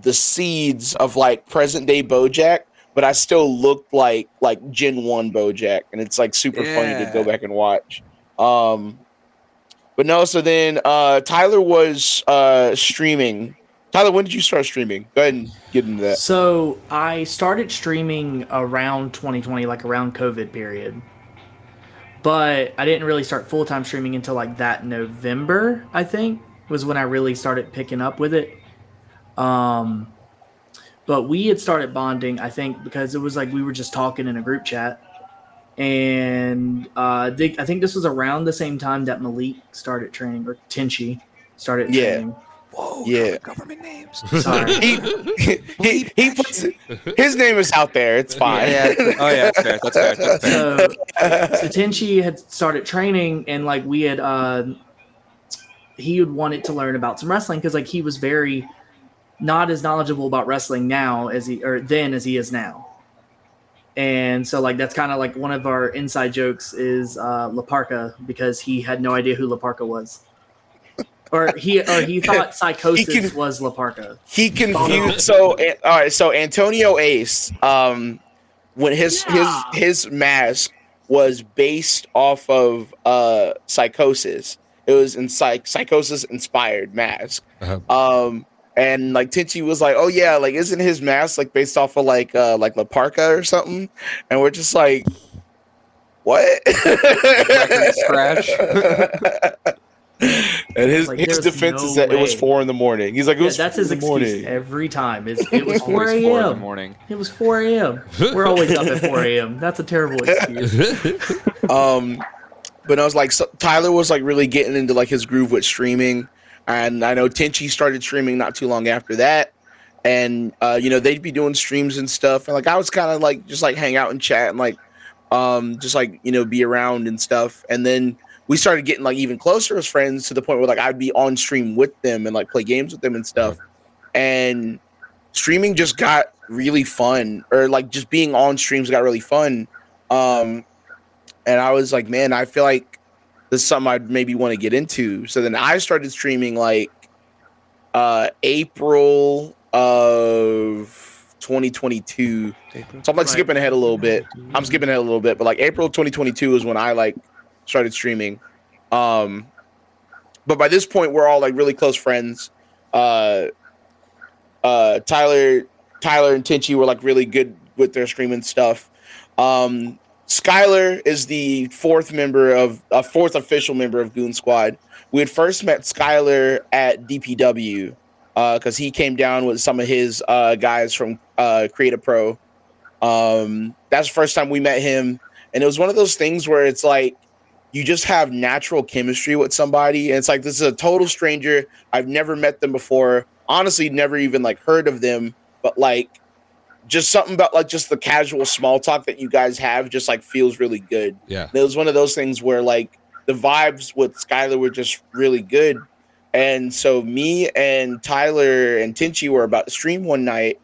the seeds of like present day Bojack, but I still looked like like Gen 1 Bojack and it's like super funny to go back and watch. Um but no, so then uh Tyler was uh streaming. Tyler, when did you start streaming? Go ahead and get into that. So I started streaming around 2020, like around COVID period. But I didn't really start full time streaming until like that November, I think, was when I really started picking up with it. Um, but we had started bonding, I think, because it was like we were just talking in a group chat. And uh, they, I think this was around the same time that Malik started training, or Tenchi started Yeah. training. Whoa! Yeah. Government names. Sorry. he, he, he puts his name is out there. It's fine. Yeah. Oh yeah, that's fair. That's fair. That's fair. so so Tenchi had started training and like we had uh he had wanted to learn about some wrestling because like he was very not as knowledgeable about wrestling now as he or then as he is now. And so like that's kind of like one of our inside jokes is uh La Parca because he had no idea who La Parca was. Or he or he *laughs* thought Psicosis can- was La Parca. he confused. So all right. So Antonio Ace, um, when his Yeah. his his mask was based off of uh Psicosis. It was in psych Psicosis inspired mask. Uh-huh. Um, and like Tenchi was like, "Oh yeah, like isn't his mask like based off of like uh like La Parca or something?" And we're just like, "What?" *laughs* Scratch. *laughs* And his Like, his defense no is that it was four in the morning. He's like, it Yeah, was that's four his excuse morning. every time. Is *laughs* it was 4 Always in the a.m. morning. It was 4 a.m. We're always up at 4 a.m. That's a terrible excuse. Um, but I was like, so, Tyler was like really getting into like his groove with streaming, and I know Tenchi started streaming not too long after that, and uh, you know they'd be doing streams and stuff, and like I was kind of like just like hang out and chat and like, um, just like you know be around and stuff, and then we started getting like even closer as friends to the point where like I'd be on stream with them and like play games with them and stuff, and streaming just got really fun, or like just being on streams got really fun. Um, and I was like, man, I feel like this is something I'd maybe want to get into. So then I started streaming like uh April of 2022. So I'm like skipping ahead a little bit. I'm skipping ahead a little bit, but like April 2022 is when I like started streaming. Um but by this point we're all like really close friends. Uh uh Tyler Tyler and Tenchi were like really good with their streaming stuff. Um Skylar is the fourth member of a fourth official member of Goon Squad. We had first met Skylar at DPW because he came down with some of his uh, guys from uh, Creative Pro. Um, that's the first time we met him, and it was one of those things where it's like you just have natural chemistry with somebody, and it's like this is a total stranger. I've never met them before. Honestly, never even like heard of them, but like just something about like just the casual small talk that you guys have just like feels really good. yeah. It was one of those things where like the vibes with Skylar were just really good. And so me and Tyler and Tenchi were about to stream one night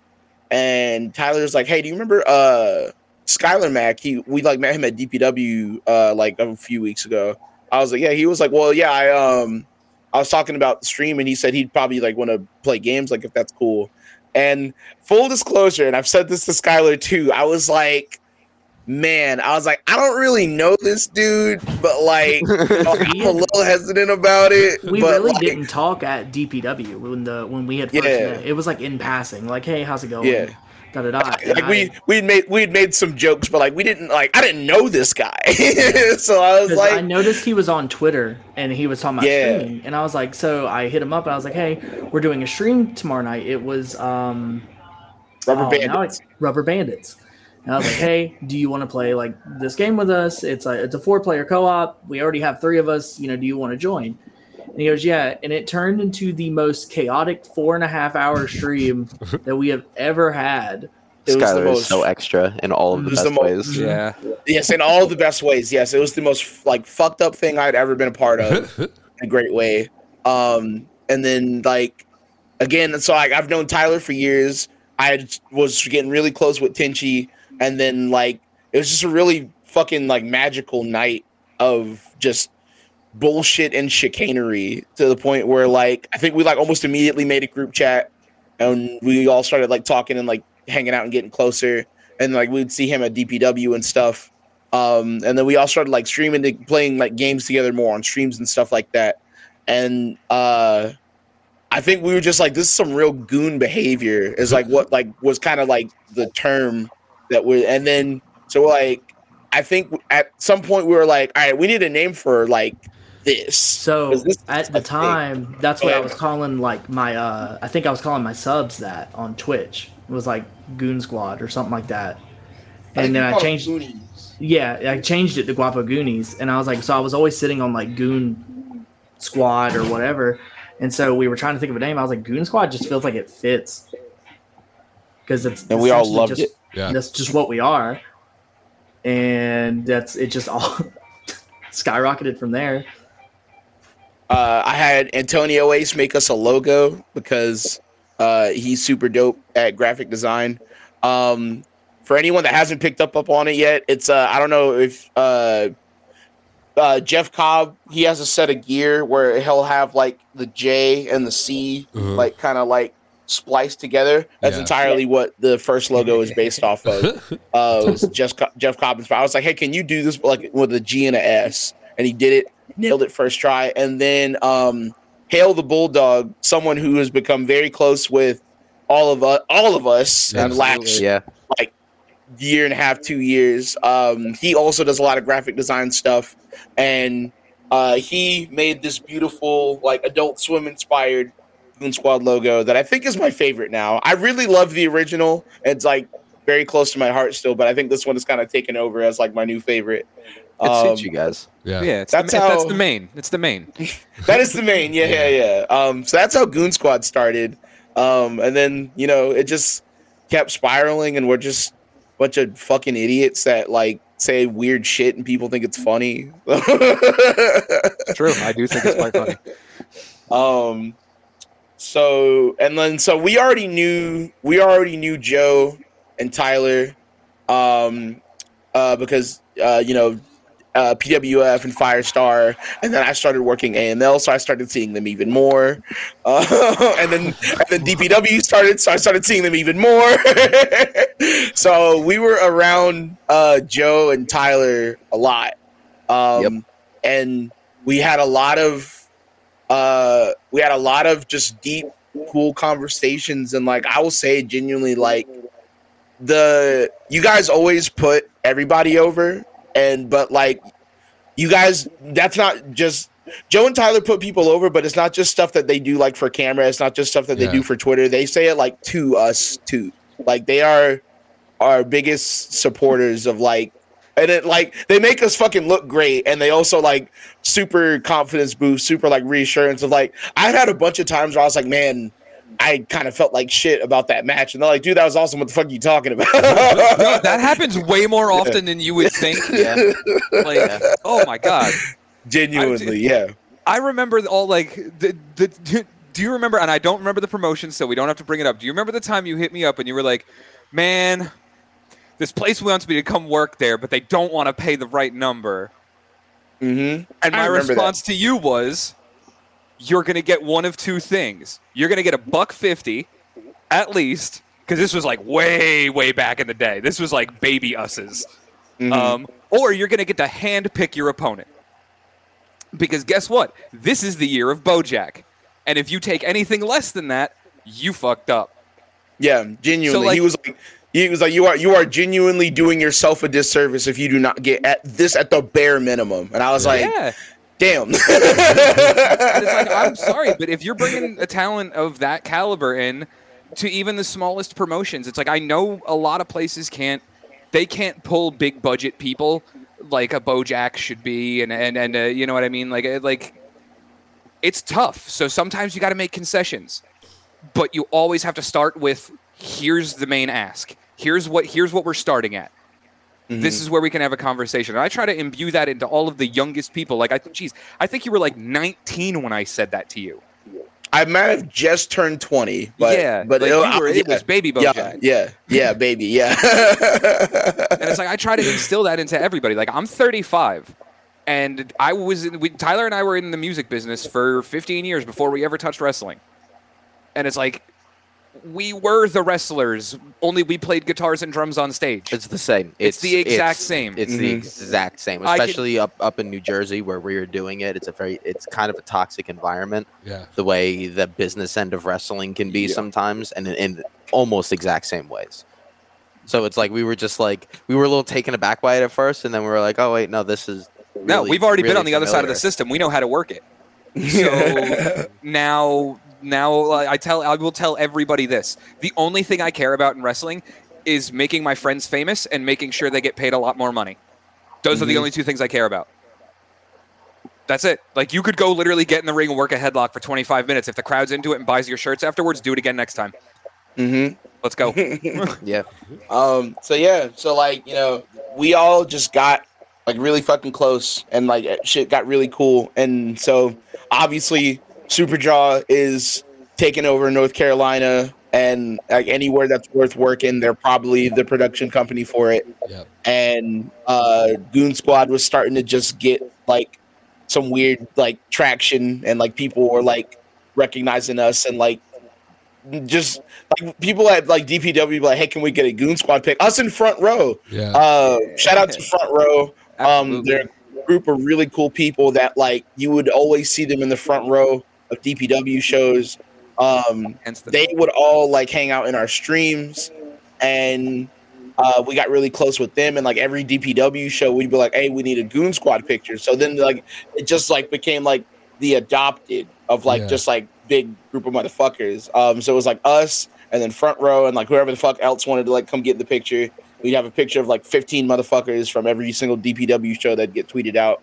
and Tyler's like, Hey, do you remember uh Skylar Mac? He we like met him at DPW uh like a few weeks ago. I was like, Yeah, he was like, Well, yeah, I um I was talking about the stream and he said he'd probably like want to play games, like if that's cool. And full disclosure, and I've said this to Skylar too, I was like, man, I was like, I don't really know this dude, but like, *laughs* I'm a little hesitant about it. We but really like, didn't talk at DPW when the when we had first Yeah. met. It was like in passing, like, "Hey, how's it going?" Yeah. Da da da. Like we we made we'd made some jokes, but like we didn't like I didn't know this guy, *laughs* so I was like I noticed he was on Twitter and he was talking about Yeah. streaming, and I was like, so I hit him up and I was like, hey, we're doing a stream tomorrow night. It was um, Rubber oh, Bandits. it's Rubber Bandits, and I was like, hey, do you want to play like this game with us? It's a it's a four player co op. We already have three of us. You know, do you want to join? And he goes, yeah. And it turned into the most chaotic four and a half hour *laughs* stream that we have ever had. It was the Skylar is so extra in all of the It best the mo- ways. Yeah. Yes, in all the best ways. Yes, it was the most like fucked up thing I'd ever been a part of. *laughs* in a great way. Um, and then like again, so like I've known Tyler for years. I was getting really close with Tenchi, and then like it was just a really fucking like magical night of just bullshit and chicanery to the point where like I think we like almost immediately made a group chat and we all started like talking and like hanging out and getting closer. And like we'd see him at DPW and stuff. Um and then we all started like streaming to playing like games together more on streams and stuff like that. And uh I think we were just like this is some real goon behavior is like what like was kind of like the term that we and then so like I think at some point we were like all right we need a name for like this So 'Cause this at the a thing. time, that's what I was calling like my uh I think I was calling my subs that on Twitch. It was like Goon Squad or something like that. And then I changed yeah, I changed it to Guapo Goonies and I was like so I was always sitting on like Goon Squad or whatever. And so we were trying to think of a name. I was like Goon Squad just feels like it fits. Cuz it's And we all essentially loved just- it. Yeah. That's just what we are. And that's it just all *laughs* skyrocketed from there. Uh, I had Antonio Ace make us a logo because uh, he's super dope at graphic design. Um, for anyone that hasn't picked up up on it yet, it's uh, I don't know if uh, uh, Jeff Cobb he has a set of gear where he'll have like the J and the C Mhm. like kind of like spliced together. That's Yeah. entirely what the first logo is based off of. *laughs* Uh, it was Jeff Co- Jeff Cobb inspired. I was like, hey, can you do this like with a G and a S? And he did it, nailed it first try. And then um, Hail the Bulldog, someone who has become very close with all of us, all of us, and Absolutely. last Yeah. Like year and a half, two years. Um, he also does a lot of graphic design stuff, and uh, he made this beautiful like Adult Swim inspired Goon Squad logo that I think is my favorite now. I really love the original. It's like very close to my heart still, but I think this one is kind of taken over as like my new favorite. It Um, suits you guys. Yeah. Yeah, it's That's the, ma- that's the main. It's the main. *laughs* that is the main. Yeah, yeah, yeah. Um, so that's how Goon Squad started. Um, and then you know it just kept spiraling, and we're just a bunch of fucking idiots that like say weird shit, and people think it's funny. True, I do think it's quite funny. *laughs* Um, so and then so we already knew we already knew Joe and Tyler, um, uh, because uh, you know. Uh, PWF and Firestar, and then I started working AML, so I started seeing them even more. *laughs* Uh, and then and then DPW started, so I started seeing them even more. *laughs* so we were around uh, Joe and Tyler a lot, um, Yep. and we had a lot of uh we had a lot of just deep cool conversations and like i will say genuinely like the you guys always put everybody over and but like you guys that's not just joe and tyler put people over but it's not just stuff that they do like for camera. It's not just stuff that Yeah. they do for twitter. They say it like to us too. Like they are our biggest supporters of like and it like they make us fucking look great and they also like super confidence boost super like reassurance of like i've had a bunch of times where i was like man i kind of felt like shit about that match and they're like dude that was awesome what the fuck are you talking about No, *laughs* that happens way more often than you would think. Yeah. Like, oh my god, genuinely yeah I remember all like the, the do you remember and I don't remember the promotion so we don't have to bring it up. Do you remember the time you hit me up and you were like, "Man, this place wants me to come work there, but they don't want to pay the right number." mm-hmm And my remember that. response to you was, "You're going to get one of two things. You're going to get a buck 50 at least because this was like way way back in the day. This was like baby us's." Mhm. Um, or you're going to get to hand pick your opponent. Because guess what? This is the year of Bojack. And if you take anything less than that, you fucked up. yeah genuinely like- he was like he was like you are you are genuinely doing yourself a disservice if you do not get at this at the bare minimum and i was like yeah. Damn *laughs* like, I'm sorry, but if you're bringing a talent of that caliber in to even the smallest promotions, it's like I know a lot of places can't they can't pull big budget people like a Bojack should be, and and and uh, you know what I mean, like uh, like it's tough. So sometimes you got to make concessions, but you always have to start with here's the main ask. Here's what here's what we're starting at. This mm-hmm. is where we can have a conversation. And I try to imbue that into all of the youngest people. Like I, think, geez, I think you were like 19 when I said that to you. I might have just turned 20, but yeah, but like you were, it yeah, was baby yeah, yeah, yeah, baby, yeah. *laughs* *laughs* And it's like I try to instill that into everybody. Like I'm 35, and I was in, we, Tyler and I were in the music business for 15 years before we ever touched wrestling. And it's like we were the wrestlers, only we played guitars and drums on stage. It's the same. It's the exact same. It's the Mhm. exact same, I could- especially up up in New Jersey where we are doing it. It's a very it's kind of a toxic environment. Yeah. The way the business end of wrestling can be Yeah. sometimes, and in, in almost exact same ways. So it's like we were just like we were a little taken aback by it at first, and then we were like, oh wait, no, this is no, we've already been really on the other side of the system. We know how to work it. *laughs* So now, now uh, I tell, I will tell everybody this: the only thing I care about in wrestling is making my friends famous and making sure they get paid a lot more money. Those are the Mhm. only two things I care about. That's it. Like you could go literally get in the ring and work a headlock for 25 minutes. If the crowd's into it and buys your shirts afterwards, do it again next time. hmm Let's go. *laughs* Yeah, *laughs* Um. So yeah. So like you know, we all just got like really fucking close, and like shit got really cool, and so obviously Superjaw is taking over North Carolina, and like anywhere that's worth working, they're probably the production company for it. Yep. and uh Goon Squad was starting to just get like some weird like traction and like people were like recognizing us and like just like people at like DPW be like, hey, can we get a Goon Squad pick? Us in front row. Yeah. Uh shout out to front row. Um Absolutely. they're a group of really cool people that like you would always see them in the front row of DPW shows. Um the they would all like hang out in our streams and Uh, we got really close with them, and like every DPW show, we'd be like, "Hey, we need a Goon Squad picture." So then, like, it just like became like the adopted of like Yeah. just like big group of motherfuckers. Um, so it was like us, and then front row, and like whoever the fuck else wanted to like come get in the picture. We'd have a picture of like 15 motherfuckers from every single DPW show that get tweeted out.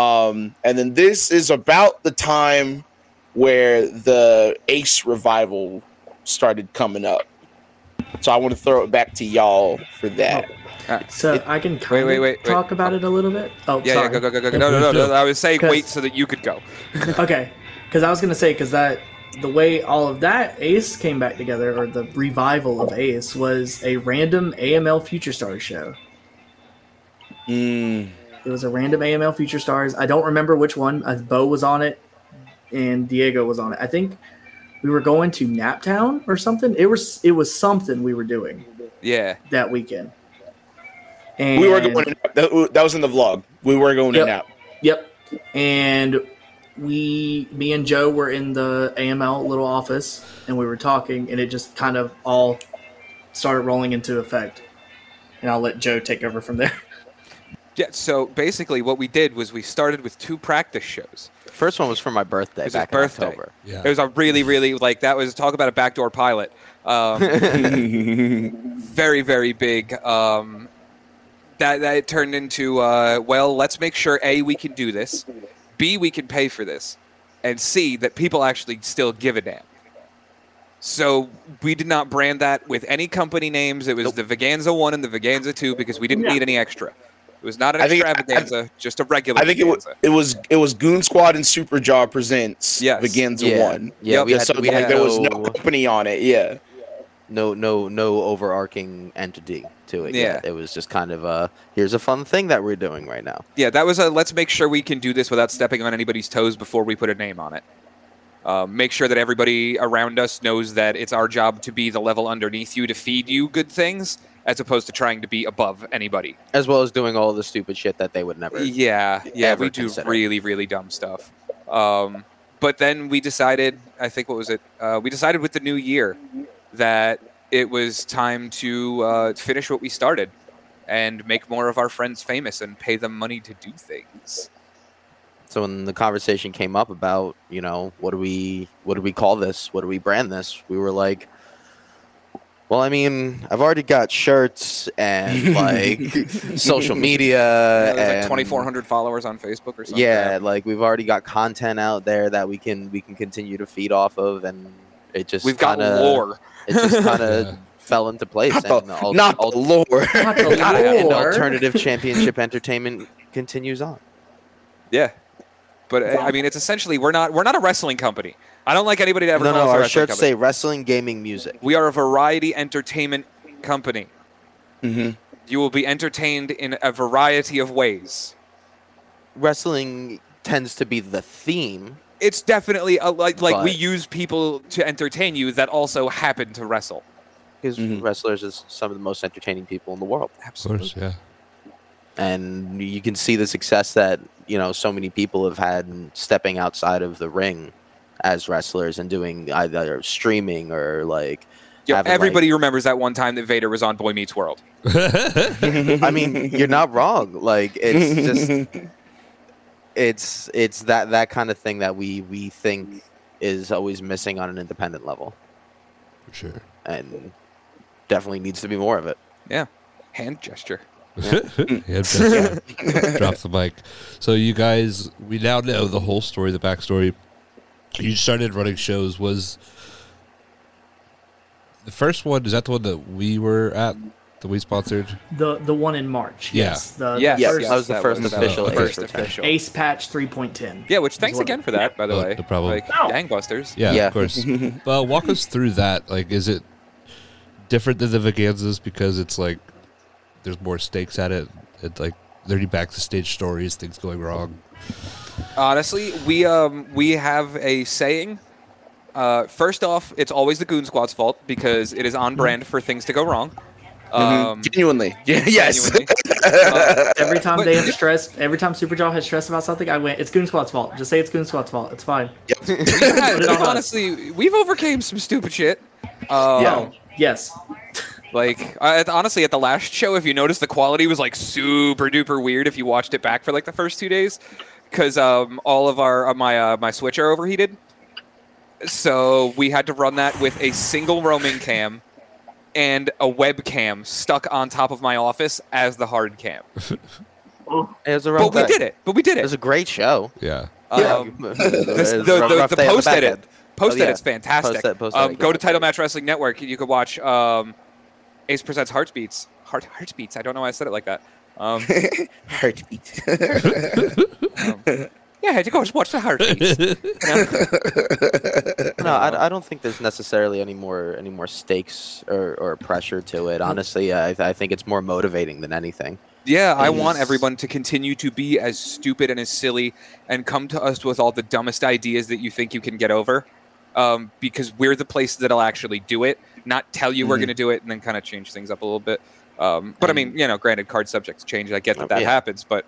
Um, and then this is about the time where the Ace revival started coming up. So I want to throw it back to y'all for that. So I can kind wait, of wait, wait. talk about it a little bit. Oh, Yeah, sorry. yeah, go, go, go, go. go. No, no, no, no. I was saying wait so that you could go. *laughs* Okay, because I was gonna say because that the way all of that Ace came back together, or the revival of Ace, was a random AML Future Stars show. Mm, It was a random AML Future Stars. I don't remember which one. Uh, Bo was on it, and Diego was on it. I think we were going to Naptown or something. It was it was something we were doing Yeah. that weekend. And we were going. In, that, that was in the vlog. We were going Yep. in out. Yep. And we, me and Joe were in the AML little office and we were talking, and it just kind of all started rolling into effect. And I'll let Joe take over from there. *laughs* Yeah, so basically what we did was we started with two practice shows. The first one was for my birthday It was his back birthday. in October. Yeah. It was a really, really like that was talk about a backdoor pilot. Um, *laughs* very, very big. Um, that that it turned into uh, well, let's make sure a we can do this, b we can pay for this, and c that people actually still give a damn. So we did not brand that with any company names. It was the Veganza one and the Veganza two because we didn't Yeah. need any extra. It was not an I think- extravaganza, just a regular. I think it was it was it was Goon Squad and Superjaw presents Yes. Veganza Yeah. one. Yeah, Yep. we Yeah, had, so we like, had there was no, no company on it. Yeah. no no no overarching entity to it. Yeah. yet. It was just kind of uh here's a fun thing that we're doing right now. Yeah, that was a let's make sure we can do this without stepping on anybody's toes before we put a name on it. Um, make sure that everybody around us knows that it's our job to be the level underneath you to feed you good things, as opposed to trying to be above anybody. As well as doing all the stupid shit that they would never. Yeah, yeah, we do consider. really, really dumb stuff. Um, but then we decided, I think, what was it? Uh, we decided with the new year that it was time to uh, finish what we started and make more of our friends famous and pay them money to do things. So when the conversation came up about, you know, what do we what do we call this? What do we brand this? We were like, well, I mean, I've already got shirts and *laughs* like social media Uh, there's and like 2,400 followers on Facebook or something. Yeah, like we've already got content out there that we can we can continue to feed off of, and it just we've got kinda, lore. It just kind of Yeah. fell into place. Not and the, al- not the lore. *laughs* Not the and alternative championship *laughs* entertainment continues on. Yeah, but uh, I mean, it's essentially we're not we're not a wrestling company. I don't like anybody to ever No, call no, us our wrestling shirts company. say wrestling, gaming, music. we are a variety entertainment company. hmm You will be entertained in a variety of ways. Wrestling tends to be the theme. It's definitely a, like like we use people to entertain you that also happen to wrestle. Because Mhm. wrestlers is some of the most entertaining people in the world, Of course, yeah. and you can see the success that you know so many people have had in stepping outside of the ring as wrestlers and doing either streaming or like Yo, having, like- everybody remembers that one time that Vader was on Boy Meets World. *laughs* I mean, you're not wrong. Like it's just *laughs* it's it's that that kind of thing that we we think is always missing on an independent level, For sure. and definitely needs to be more of it. Yeah. Hand gesture. Yeah, *laughs* just- Drop the mic. So you guys, we now know the whole story, the backstory. You started running shows. Was the first one? Is that the one that we were at? That we sponsored? The the one in March. Yeah. Yes. The, Yes, the yes, first that was the that first was, official the Ace first official. Ace Patch 3.10. Yeah, which thanks again for that, by the Oh, way. no problem. Like Oh. gangbusters. Yeah, Yeah. of course. *laughs* Well, walk us through that. Like, is it different than the Veganzas because it's like there's more stakes at it? It's like thirty back to stage stories, things going wrong. Honestly, we um we have a saying. Uh, first off, it's always the Goon Squad's fault because it is on brand for things to go wrong. Um, Genuinely. Yeah, *laughs* yes. genuinely. *laughs* Uh, Every time But- they have stress, every time Superjaw has stress about something, I went, it's Goon Squad's fault. Just say it's Goon Squad's fault. It's fine. yeah, *laughs* it on honestly, we've overcame some stupid shit. Um, Yeah. Yes. Like I, honestly, at the last show, if you noticed, the quality was like super duper weird if you watched it back for like the first two days, because um, all of our uh, my uh, my switch are overheated. So we had to run that with a single roaming cam and a webcam stuck on top of my office as the hard cam. *laughs* It was a rough But we did it. But we did It It was a great show. Yeah. Um, *laughs* It was the, the, the post back edit, post Oh, yeah. edit's fantastic. Post edit- post um, go to. Title Match Wrestling Network. You could watch um, Ace presents Heartbeats. Heart Heartbeats. I don't know why I said it like that. Um, *laughs* Heartbeat. *laughs* um, yeah, you go watch the Heartbeats. You know? No, I, I don't think there's necessarily any more any more stakes or, or pressure to it. Honestly, I, I think it's more motivating than anything. Yeah, I want everyone to continue to be as stupid and as silly and come to us with all the dumbest ideas that you think you can get over. Um, because we're the place that'll actually do it, not tell you we're Mhm. going to do it and then kind of change things up a little bit. Um, but I mean, you know, granted, card subjects change. I get that that Yeah. happens, but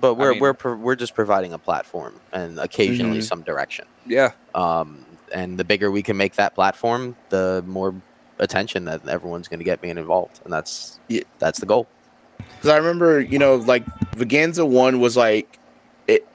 But we're mean- we're pro- we're just providing a platform and occasionally Mhm. some direction. yeah, Um, and the bigger we can make that platform, the more attention that everyone's going to get being involved, and that's Yeah. that's the goal. Because I remember, you know, like Vaganza one was like it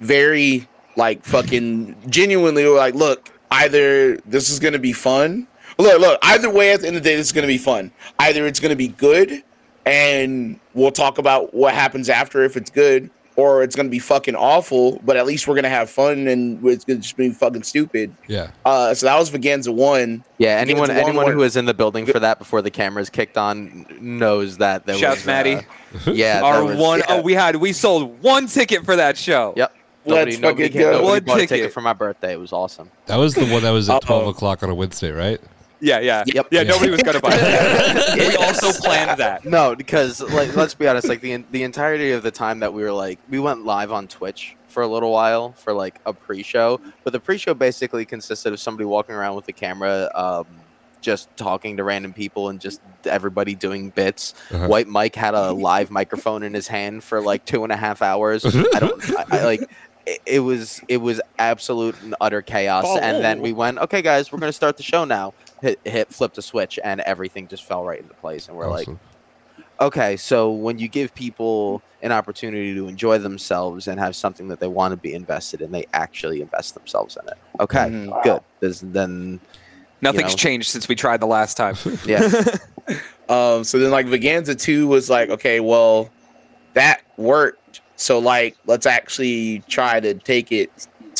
very like fucking genuinely like, look, either this is gonna be fun. Look, look, either way at the end of the day, this is gonna be fun. Either it's gonna be good and we'll talk about what happens after if it's good, or it's gonna be fucking awful, but at least we're gonna have fun and it's gonna just be fucking stupid. Yeah. Uh so that was Vaganza one. Yeah, anyone Games one anyone where- who was in the building for that before the cameras kicked on knows that there Shouts was Maddie. uh, *laughs* yeah, our was- one yeah. oh, we had we sold one ticket for that show. Yep. Nobody, Let's nobody, fucking came- go. nobody One bought a ticket. ticket for my birthday. It was awesome. That was the one that was at 12 Uh-oh. o'clock on a Wednesday, right? Yeah, yeah, Yep. yeah. Nobody was gonna buy it. *laughs* we also planned that. No, because like let's be honest, like the the entirety of the time that we were like we went live on Twitch for a little while for like a pre-show, but the pre-show basically consisted of somebody walking around with a camera, um, just talking to random people and just everybody doing bits. Uh-huh. White Mike had a live microphone in his hand for like two and a half hours. I don't, I, I like. It, it was it was absolute and utter chaos, and then we went, okay, guys, we're gonna start the show now. Hit hit flip the switch, and everything just fell right into place, and we're like, okay, so when you give people an opportunity to enjoy themselves and have something that they want to be invested in, they actually invest themselves in it. Okay, Mhm. good. There's, then, Nothing's know. changed since we tried the last time. *laughs* yeah, *laughs* Um, so then like Vaganza 2 was like, okay, well, that worked. So like let's actually try to take it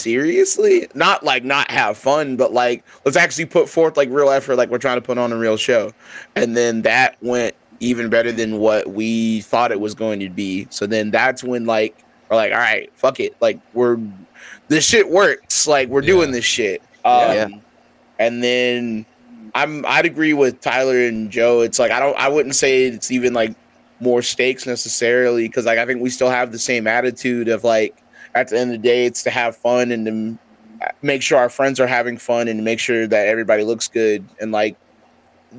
seriously. Not like not have fun, but like let's actually put forth like real effort, like we're trying to put on a real show. And then that went even better than what we thought it was going to be. So then that's when like we're like, all right, fuck it. Like we're this shit works. Like we're doing this shit. Um, Yeah. and then I'm I'd agree with Tyler and Joe. It's like I don't I wouldn't say it's even like more stakes necessarily because like I think we still have the same attitude of like at the end of the day it's to have fun and to make sure our friends are having fun and to make sure that everybody looks good and like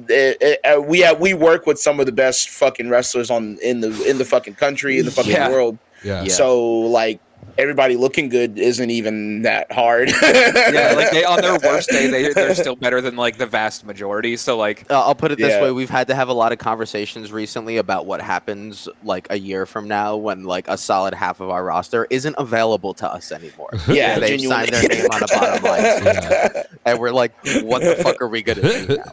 it, it, uh, we have we work with some of the best fucking wrestlers on in the in the fucking country in the fucking Yeah. world. Yeah. Yeah. So like everybody looking good isn't even that hard. *laughs* yeah, like they on their worst day, they they're still better than like the vast majority. So like, Uh, I'll put it this Yeah. way: we've had to have a lot of conversations recently about what happens like a year from now when like a solid half of our roster isn't available to us anymore. *laughs* yeah, they've signed their name on a bottom *laughs* line, Yeah. and we're like, "What the fuck are we gonna do now?"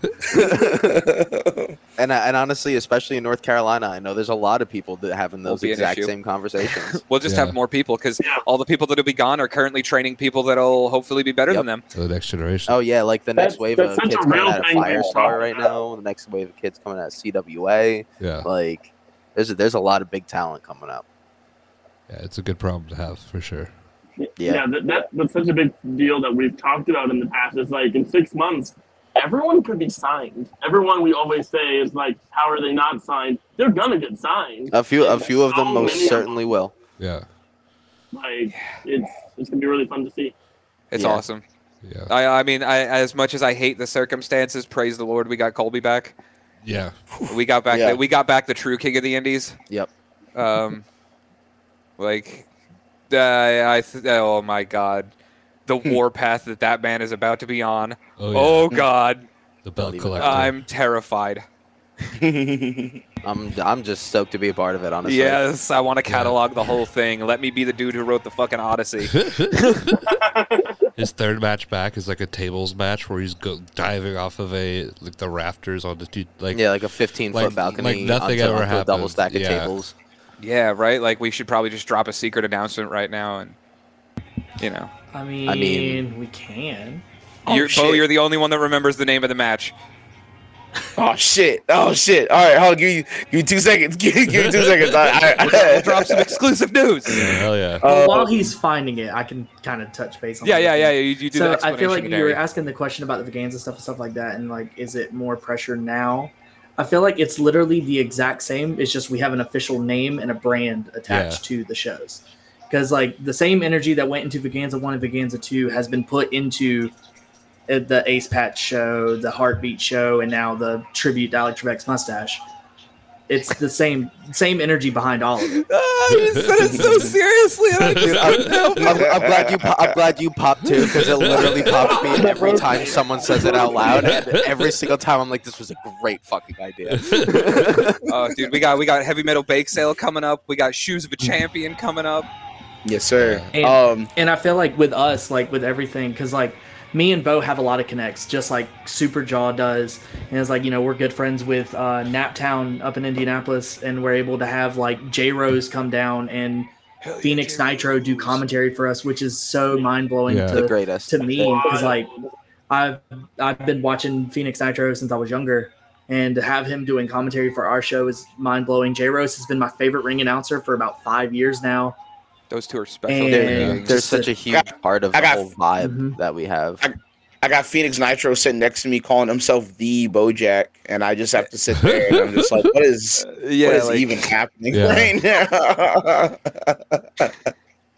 And uh, and honestly, especially in North Carolina, I know there's a lot of people that having those be an exact same conversations. we'll just Yeah. have more people because Yeah. All the people that'll be gone are currently training people that'll hopefully be better Yep. than them. So the next generation. oh yeah, like the next That's- wave that's of kids coming real out of Firestar right now. The next wave of kids coming out of CWA. Yeah. Like, there's a, there's a lot of big talent coming up. Yeah. It's a good problem to have for sure. Yeah, that, that that's such a big deal that we've talked about in the past. It's like in six months, everyone could be signed. Everyone we always say is like, how are they not signed? They're gonna get signed. A few a few of them most certainly will. Yeah. Like it's it's gonna be really fun to see. It's Yeah. awesome. Yeah. I I mean, I as much as I hate the circumstances, praise the Lord, we got Colby back. Yeah. We got back Yeah. the, we got back the true king of the Indies. Yep. Um, like, uh, I th- oh my god, the *laughs* warpath that that man is about to be on. Oh, yeah. Oh god, the belt Don't collector. I'm terrified. *laughs* I'm I'm just stoked to be a part of it. Honestly. Yes, I want to catalog the whole thing. Let me be the dude who wrote the fucking Odyssey. *laughs* *laughs* His third match back is like a tables match where he's go- diving off of a like the rafters on the two like yeah, like a 15 like- foot balcony. like nothing onto- ever onto a Double happened. stack of Yeah. tables. yeah, right. Like we should probably just drop a secret announcement right now, and you know, I mean, I mean- we can. Oh, you're, Bo, you're the only one that remembers the name of the match. *laughs* Oh shit! Oh shit! All right, hold on. Give me, give me two seconds. *laughs* Give, me- give me two seconds. I, I, We'll drop some exclusive news. yeah, hell yeah. Well, Uh, while he's finding it, I can kind of touch base on. Yeah, the yeah, yeah. You, you do so the I feel like you were asking the question about the Veganza stuff and stuff like that, and like, is it more pressure now? I feel like it's literally the exact same. It's just we have an official name and a brand attached to the shows. Because like the same energy that went into Veganza one and Veganza two has been put into the Ace Patch show, the Heartbeat show, and now the tribute to Alex Trebek's mustache. It's the same same energy behind all of it. *laughs* Ah, you said it so seriously. and I just Dude, *laughs* I'm, couldn't help. I'm, I'm glad you. po- I'm glad you popped too, because it literally pops me *laughs* every time someone says it out loud, and every single time I'm like, "This was a great fucking idea." Oh, dude, we got we got heavy metal bake sale coming up. We got shoes of a champion coming up. yes, sir. And- Um, And I feel like with us, like with everything, because like me and Bo have a lot of connects, just like Superjaw does. And it's like, you know, we're good friends with uh, Naptown up in Indianapolis, and we're able to have like J Rose come down and Phoenix Nitro do commentary for us, which is so mind blowing Yeah. the to, greatest. to me. Because like I've I've been watching Phoenix Nitro since I was younger. And to have him doing commentary for our show is mind blowing. J Rose has been my favorite ring announcer for about five years now. Those two are special. And- They're, they're such a- a huge part of I the got- whole vibe Mhm. that we have. I got Phoenix Nitro sitting next to me, calling himself the Bojack, and I just have to sit there and I'm just like, what is *laughs* yeah, what is like, even happening Yeah. right now? uh, *laughs*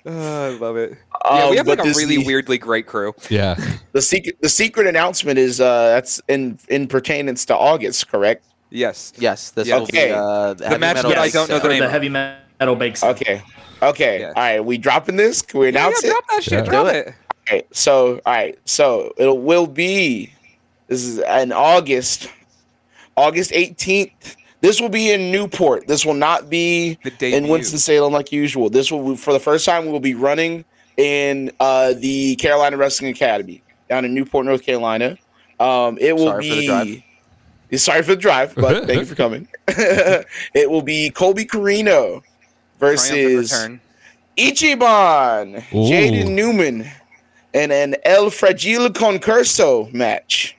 I love it. Yeah, Um, we have but like a this- really the, weirdly great crew. Yeah. *laughs* the secret the secret announcement is uh that's in in pertainance to August, correct? Yes. Yes, this Yeah. will Okay. be uh, the, heavy match metal that I don't know sale. the name the heavy metal bake. Okay. Okay. Yeah. All right. We dropping this? Can we Yeah, announce yeah, it? drop that shit. Yeah. Drop it. it. Okay, so all right, so it will be this is in August, August eighteenth. This will be in Newport. This will not be The in debut. Winston Salem like usual. This will for the first time we will be running in uh, the Carolina Wrestling Academy down in Newport, North Carolina. Um, it will Sorry for the be. drive. Sorry for the drive, but *laughs* thank you for coming. *laughs* it will be Colby Corino Triumphant versus. Ichiban, Ooh. Jaden Newman, and an El Fragile Concurso match.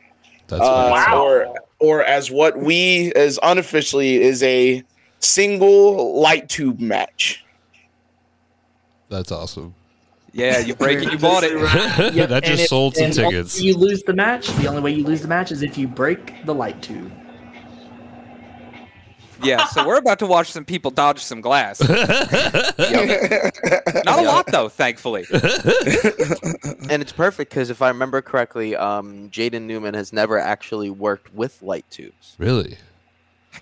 That's Uh, awesome. Or, or as what we, as unofficially, is a single light tube match. That's awesome. Yeah, you break it, you bought it. *laughs* Yep, *laughs* that and just if- sold some and tickets. You lose the match. The only way you lose the match is if you break the light tube. Yeah, so we're about to watch some people dodge some glass. *laughs* Not a lot though, thankfully. And it's perfect because if I remember correctly, um, Jaden Newman has never actually worked with light tubes. really?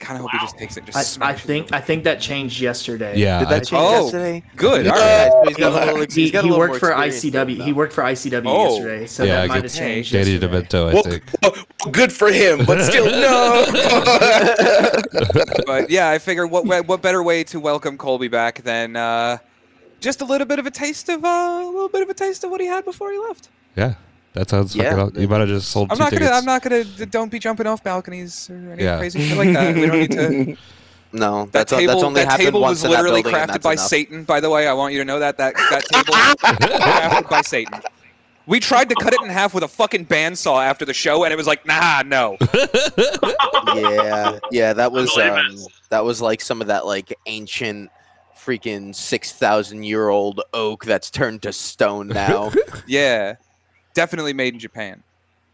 I kind of hope he just takes it. Just I, I think it. I think that changed yesterday. Yeah. Did I- that change Oh. yesterday? Good. All right. So he's got a little, He, he's got a he worked more for ICW. He worked for ICW Oh. yesterday, so Yeah, that might have changed. Danny yesterday. DeVento, I Well, think. well, good for him, but still, *laughs* no. *laughs* But yeah, I figure what what what better way to welcome Colby back than uh, just a little bit of a taste of uh, a little bit of a taste of what he had before he left. Yeah. That sounds Yeah. fucking awesome. You might have just sold I'm two not gonna. I'm not gonna. Don't be jumping off balconies or any Yeah. crazy shit like that. We don't need to. *laughs* No, That that's, table. that's only that happened table once was in literally building, crafted by enough. Satan. By the way, I want you to know that that that table was *laughs* crafted by Satan. We tried to cut it in half with a fucking bandsaw after the show, and it was like, nah, no. *laughs* yeah, yeah, that was um, that was like some of that like ancient freaking six thousand year old oak that's turned to stone now. Yeah, definitely made in Japan.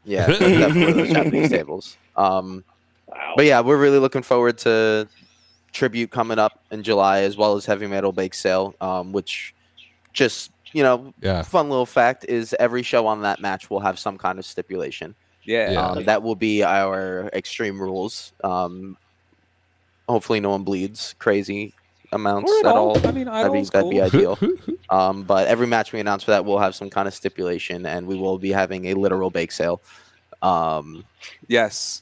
yeah, *laughs* definitely those Japanese tables. Um, Wow. but yeah, we're really looking forward to tribute coming up in July as well as heavy metal bake sale. Um, which just you know, Yeah. fun little fact is every show on that match will have some kind of stipulation. Yeah. Yeah. Um, that will be our extreme rules. Um, hopefully, no one bleeds crazy amounts at, at all. all. I mean, that'd be, idol's that'd be ideal. *laughs* um, but every match we announce for that will have some kind of stipulation, and we will be having a literal bake sale. Um, Yes.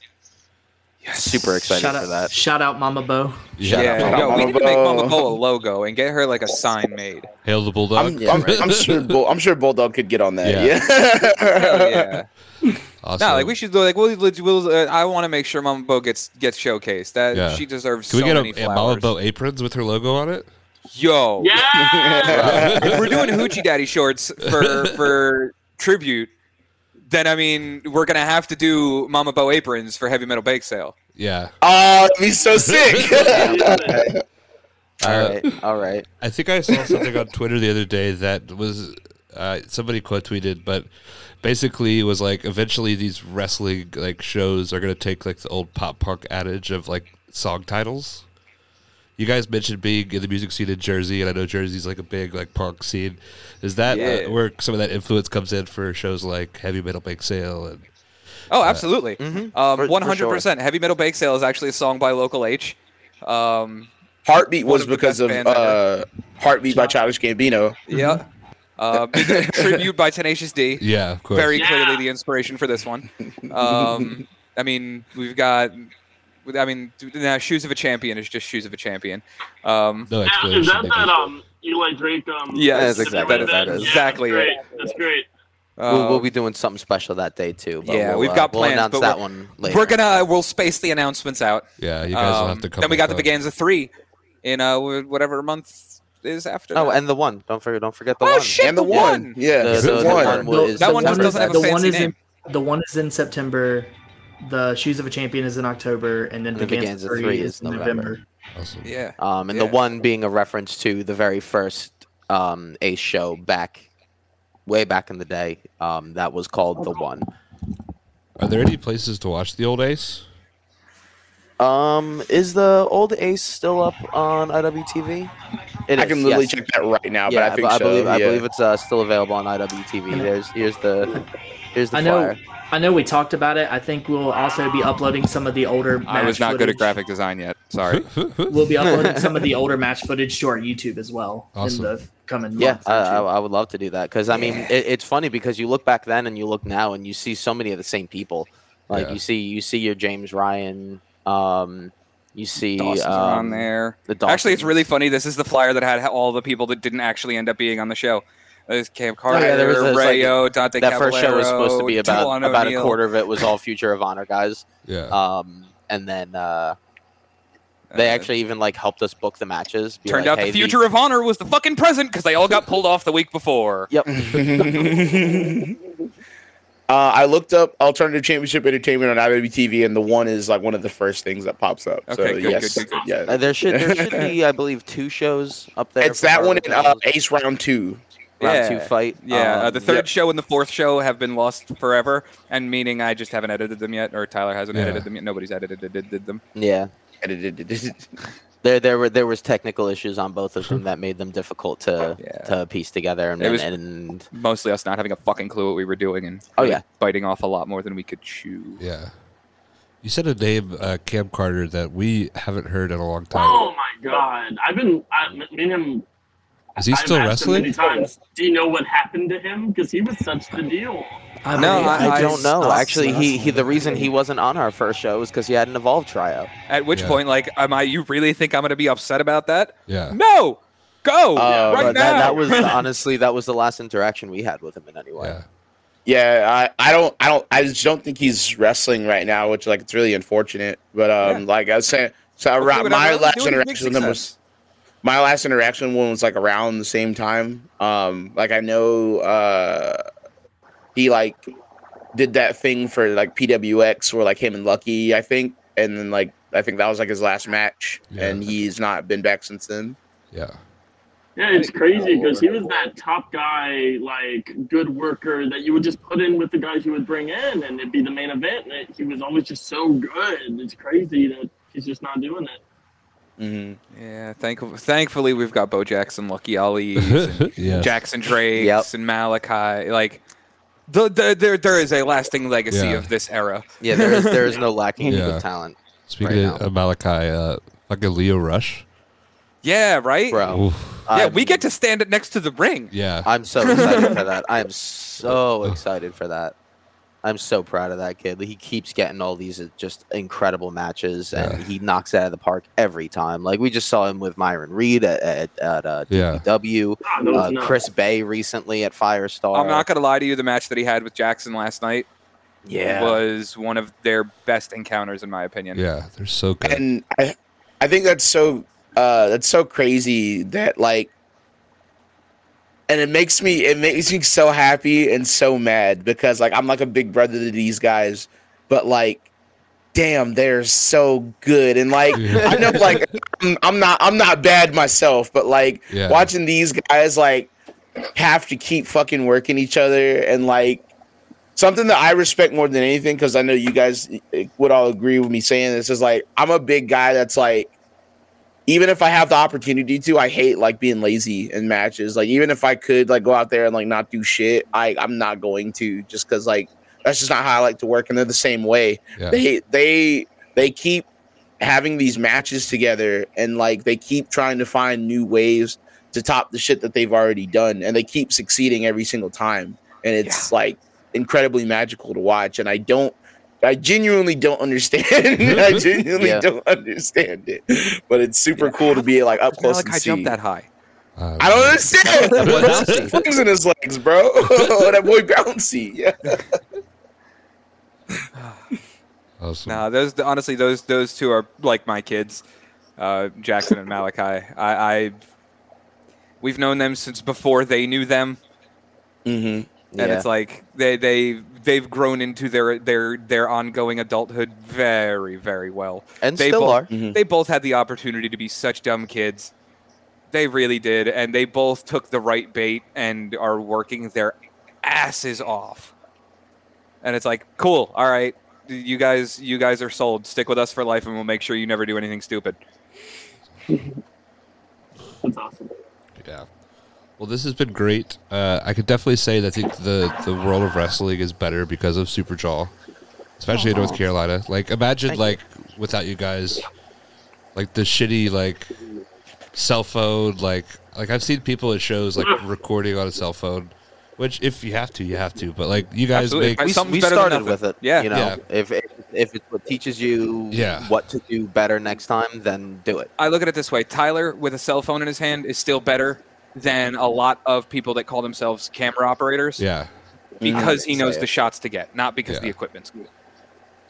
Super excited shout for out, that. Shout out, Mama Bo. Yeah. Yeah, out yo, we Mama need to make Mama Bo a logo and get her like a sign made. Hail the bulldog. I'm, Yeah, I'm, right. I'm sure. Bull, I'm sure Bulldog could get on that. Yeah. Yeah. *laughs* yeah. awesome. No, like we should do like we'll, we'll uh, I want to make sure Mama Bo gets gets showcased. That Yeah. she deserves Can we so get many a, a Mama. Bo aprons with her logo on it? Yo, Yeah. *laughs* if we're doing hoochie daddy shorts for for tribute, then I mean we're gonna have to do Mama Bo aprons for heavy metal bake sale. Yeah. Oh, that'd be so sick. *laughs* *laughs* all right, uh, all right. I think I saw something on Twitter the other day that was uh, somebody quote tweeted, but basically it was like eventually these wrestling like shows are gonna take like the old pop punk adage of like song titles. You guys mentioned being in the music scene in Jersey, and I know Jersey's like a big like punk scene. Is that Yeah. uh, where some of that influence comes in for shows like Heavy Metal Bake Sale and Oh, absolutely. Mhm. Um, For- for one hundred percent. Heavy metal bake sale is actually a song by Local H. Um, Heartbeat was because of uh, Heartbeat by Childish Gambino. yeah. Uh, *laughs* tribute by Tenacious D. yeah, of course. Very Yeah. clearly the inspiration for this one. Um, I mean, we've got. I mean, now shoes of a champion is just shoes of a champion. Um, no Is explanation. that that um Eli Drake um? Yeah, that's if exactly- you that is, that is. Yeah, Exactly That's great. That's great. we'll, we'll uh, be doing something special that day too. But Yeah, we'll, we've uh, got we'll plans, announce but that we're- one later. we're gonna we'll space the announcements out. Yeah, you guys will Um, have to come. then we with got the that. Veganza three in uh whatever month is after. Oh, that. and the one. Don't forget. Don't forget the oh one. shit, and the, one. Yeah, The- the, the- the one. one was- That the one just is- doesn't have a the fancy one is name. In, the one is in September. The Shoes of a Champion is in October, and then And the Veganza, Veganza 3 is in November. Awesome. yeah. Um, and Yeah. the one being a reference to the very first um, Ace show back, way back in the day. Um, that was called the one. Are there any places to watch the old Ace? Um, is the old Ace still up on IWTV? It I is, can literally yes. check that right now, Yeah, but I think I so. believe I believe it's uh, still available on IWTV. There's here's the here's the I know. I know we talked about it. I think we'll also be uploading some of the older. I was match not good at footage. graphic design yet. Sorry. *laughs* We'll be uploading some of the older match footage to our YouTube as well Awesome. in the coming Yeah, months. I, I, would love to do that because I mean it, it's funny because you look back then and you look now and you see so many of the same people. Like Yeah. you see you see your James Ryan. Um, you see Dawson's um, on there. The Actually, it's really funny. This is the flyer that had all the people that didn't actually end up being on the show. There's Cam Carter, Oh, yeah, there was- there was, like, Rayo, Dante that first show was supposed to be about Dylan about a quarter of it was all Future of Honor guys. *laughs* Yeah. Um, and then uh, they Uh, actually even like helped us book the matches. turned like, out "Hey, the future of honor was the fucking present because they all got pulled off the week before. Yep. *laughs* *laughs* Uh, I looked up Alternative Championship Entertainment on IWTV, and the one is like one of the first things that pops up. so Okay, good, yes, good, good, yeah. Uh, there should there should be *laughs* I believe two shows up there. it's that one in uh. Ace Round Two. round Yeah. two fight. Yeah, uh, Um, the third yep. show and the fourth show have been lost forever, and meaning I just haven't edited them yet, or Tyler hasn't Yeah. edited them yet. Nobody's edited edited them. Yeah, *laughs* there there were there was technical issues on both of them *laughs* that made them difficult to Yeah. to piece together. And, It was- and Mostly us not having a fucking clue what we were doing, and Oh, really yeah. biting off a lot more than we could chew. Yeah. You said a name, uh, Cam Carter, that we haven't heard in a long time. Oh my god! I've been I, me and him. Is he I've still asked many wrestling? times. Do you know what happened to him? Because he was such the deal. I No, believe I, I- don't know. stopped Actually, he, he the reason he wasn't on our first show was because he had an evolved tryout. At which Yeah. point, like, am I? You really think I'm going to be upset about that? Yeah. No, go Uh, right but now. that, that was *laughs* honestly that was the last interaction we had with him in any way. Yeah. Yeah, I, I don't I don't I just don't think he's wrestling right now, which like it's really unfortunate. But um, Yeah. like I was saying, so Hopefully around whatever my he's last doing is big interaction with him was my last interaction one was like around the same time. Um, like I know uh, he like did that thing for like PWX where like him and Lucky, I think, and then like I think that was like his last match, Yeah. and he's not been back since then. Yeah. Yeah, it's crazy because he was that top guy, like good worker that you would just put in with the guys you would bring in, and it'd be the main event. And it, he was always just so good. It's crazy that he's just not doing it. hmm Yeah, thank, thankfully we've got Bo Jackson, Lucky Ali, and *laughs* yeah. Jackson Drakes, Yep. and Malachi. Like, the, the, there there is a lasting legacy Yeah. of this era. Yeah, there is there is no *laughs* lacking in Yeah. good talent, Speaking right of Malachi, uh, fucking Leo Rush. Yeah, right. bro. Oof. Yeah, I'm- we get to stand it next to the ring. Yeah. I'm so excited for that. I am so *laughs* excited for that. I'm so proud of that kid. He keeps getting all these uh, just incredible matches, and Yeah. he knocks it out of the park every time. Like we just saw him with Myron Reed at at, at uh, DPW. Ah, that Uh. Chris Bay recently at Firestar. I'm not gonna lie to you. The match that he had with Jackson last night Yeah. was one of their best encounters, in my opinion. Yeah, they're so good. and I, I think that's so uh that's so crazy that like and it makes me it makes me so happy and so mad because like I'm like a big brother to these guys, but like damn, they're so good and like I know like I'm, I'm not I'm not bad myself, but like Yeah. watching these guys like have to keep fucking working each other and like something that I respect more than anything because I know you guys eh, would all agree with me saying this is like I'm a big guy that's like even if I have the opportunity to, I hate like being lazy in matches. Like even if I could like go out there and like not do shit, I I'm not going to just because like that's just not how I like to work. And they're the same way. Yeah. They they they keep having these matches together and like they keep trying to find new ways to top the shit that they've already done and they keep succeeding every single time and it's like incredibly magical to watch and i don't i genuinely don't understand *laughs* i genuinely Yeah. don't understand it but it's super cool to be like up close Like and I see. jumped that high. Uh, I don't understand. That boy Bro, in his legs, bro. *laughs* that boy bouncy. Yeah. *sighs* Awesome. Nah, those honestly, those those two are like my kids, uh, Jackson and Malachi. I, I we've known them since before they knew them, Mm-hmm. and Yeah. it's like they they they've grown into their their their ongoing adulthood very very well. and they still both- are. Mhm. They both had the opportunity to be such dumb kids. They really did, and they both took the right bait and are working their asses off. And it's like, cool, all right, you guys, you guys are sold. Stick with us for life, and we'll make sure you never do anything stupid. *laughs* That's awesome. Yeah. Well, this has been great. Uh, I could definitely say that the, the the world of wrestling is better because of Superjaw, especially in North Carolina. Like, imagine Thank like without you guys, like the shitty like cell phone. Like, like I've seen people at shows like *clears throat* recording on a cell phone, which if you have to, you have to. But like you guys Absolutely. make we, something's we better started nothing. with it. Yeah. you know, Yeah. if if if it's what teaches you Yeah. what to do better next time, then do it. I look at it this way: Tyler with a cell phone in his hand is still better than a lot of people that call themselves camera operators yeah. because he knows the shots to get, not because the equipment's good.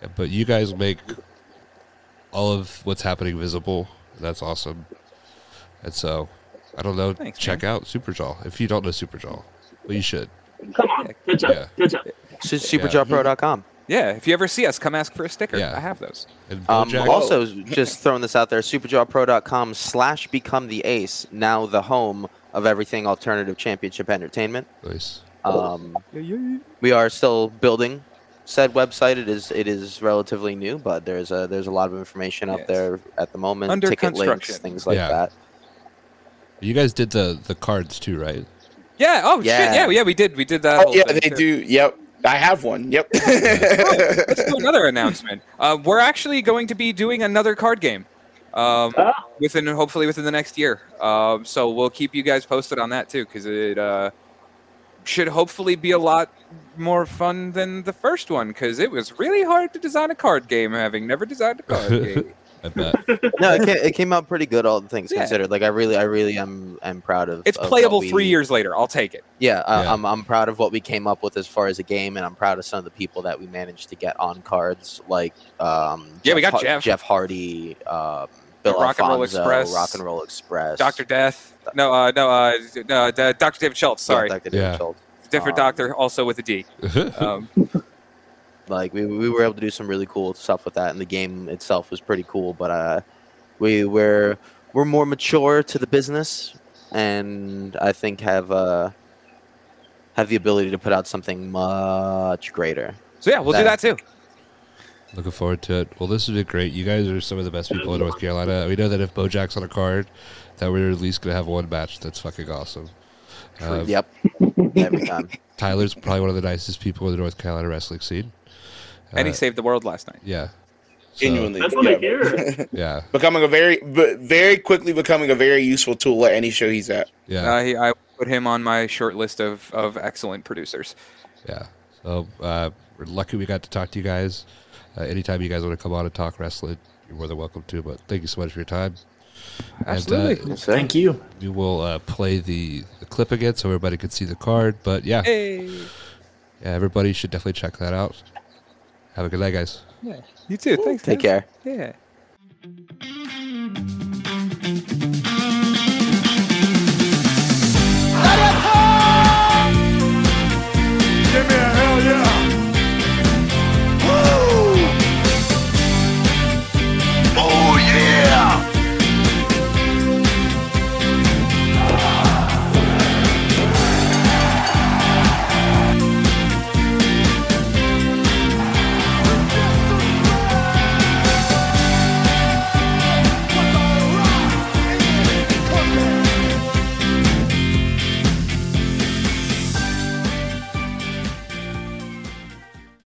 Yeah, but you guys make all of what's happening visible. That's awesome. And so, I don't know. Thanks, check out Superjaw if you don't know Superjaw. Well, you should. Come on. Good job. Yeah. Good job. So superjawpro.com. Yeah, if you ever see us, come ask for a sticker. Yeah. I have those. Um, also, just throwing this out there, superjawpro.com slash become the ace, now the home of everything alternative championship entertainment. Nice. Um, we are still building said website. It is it is relatively new, but there's a there's a lot of information up Yes. there at the moment. Under ticket links, construction. things like Yeah. that. You guys did the the cards too, right? Yeah. Oh shit. Yeah. Yeah. Yeah. We did. We did that. Oh yeah, thing, they too. do. Yep. I have one. Yep. *laughs* Let's do another announcement. Uh, we're actually going to be doing another card game. Um, Ah. within hopefully within the next year. Um, so we'll keep you guys posted on that too, because it uh, should hopefully be a lot more fun than the first one, because it was really hard to design a card game, having never designed a card *laughs* game. I bet. *laughs* No, it came, it came out pretty good, all things Yeah. considered. Like I really, I really am am proud of. It's of playable we- three years later. I'll take it. Yeah, uh, Yeah. I'm I'm proud of what we came up with as far as a game, and I'm proud of some of the people that we managed to get on cards, like um, Yeah, we got Jeff. Jeff Hardy, um, Bill Rock and Roll Express. Rock and Roll Express, Doctor Death. No, uh, no, uh, no, uh, Doctor David Schultz. Yeah, Sorry, Dr. David Yeah. Schultz. different Um, doctor, also with a D. *laughs* Um, Like we, we were able to do some really cool stuff with that, and the game itself was pretty cool. But uh, we we're we're more mature to the business, and I think have uh have the ability to put out something much greater. so yeah, we'll do that That- too. Looking forward to it. Well, this has been great. You guys are some of the best people in North Carolina. We know that if Bojack's on a card, that we're at least gonna have one match that's fucking awesome. Uh, yep, *laughs* every time. Tyler's probably one of the nicest people in the North Carolina wrestling scene. And he Uh, saved the world last night. yeah. So, Genuinely. That's what I yeah. hear. *laughs* Yeah. becoming a very, very quickly becoming a very useful tool at any show he's at. Yeah. Uh, he, I put him on my short list of, of excellent producers. Yeah. So uh, we're lucky we got to talk to you guys. Uh, anytime you guys want to come on and talk wrestling, you're more than welcome to. But thank you so much for your time. Absolutely. And, uh, Yes. Thank you. we will uh, play the, the clip again so everybody can see the card. But yeah, Hey. yeah, everybody should definitely check that out. Have a good night, guys. Yeah. You too. Thanks. Take guys. care. Yeah.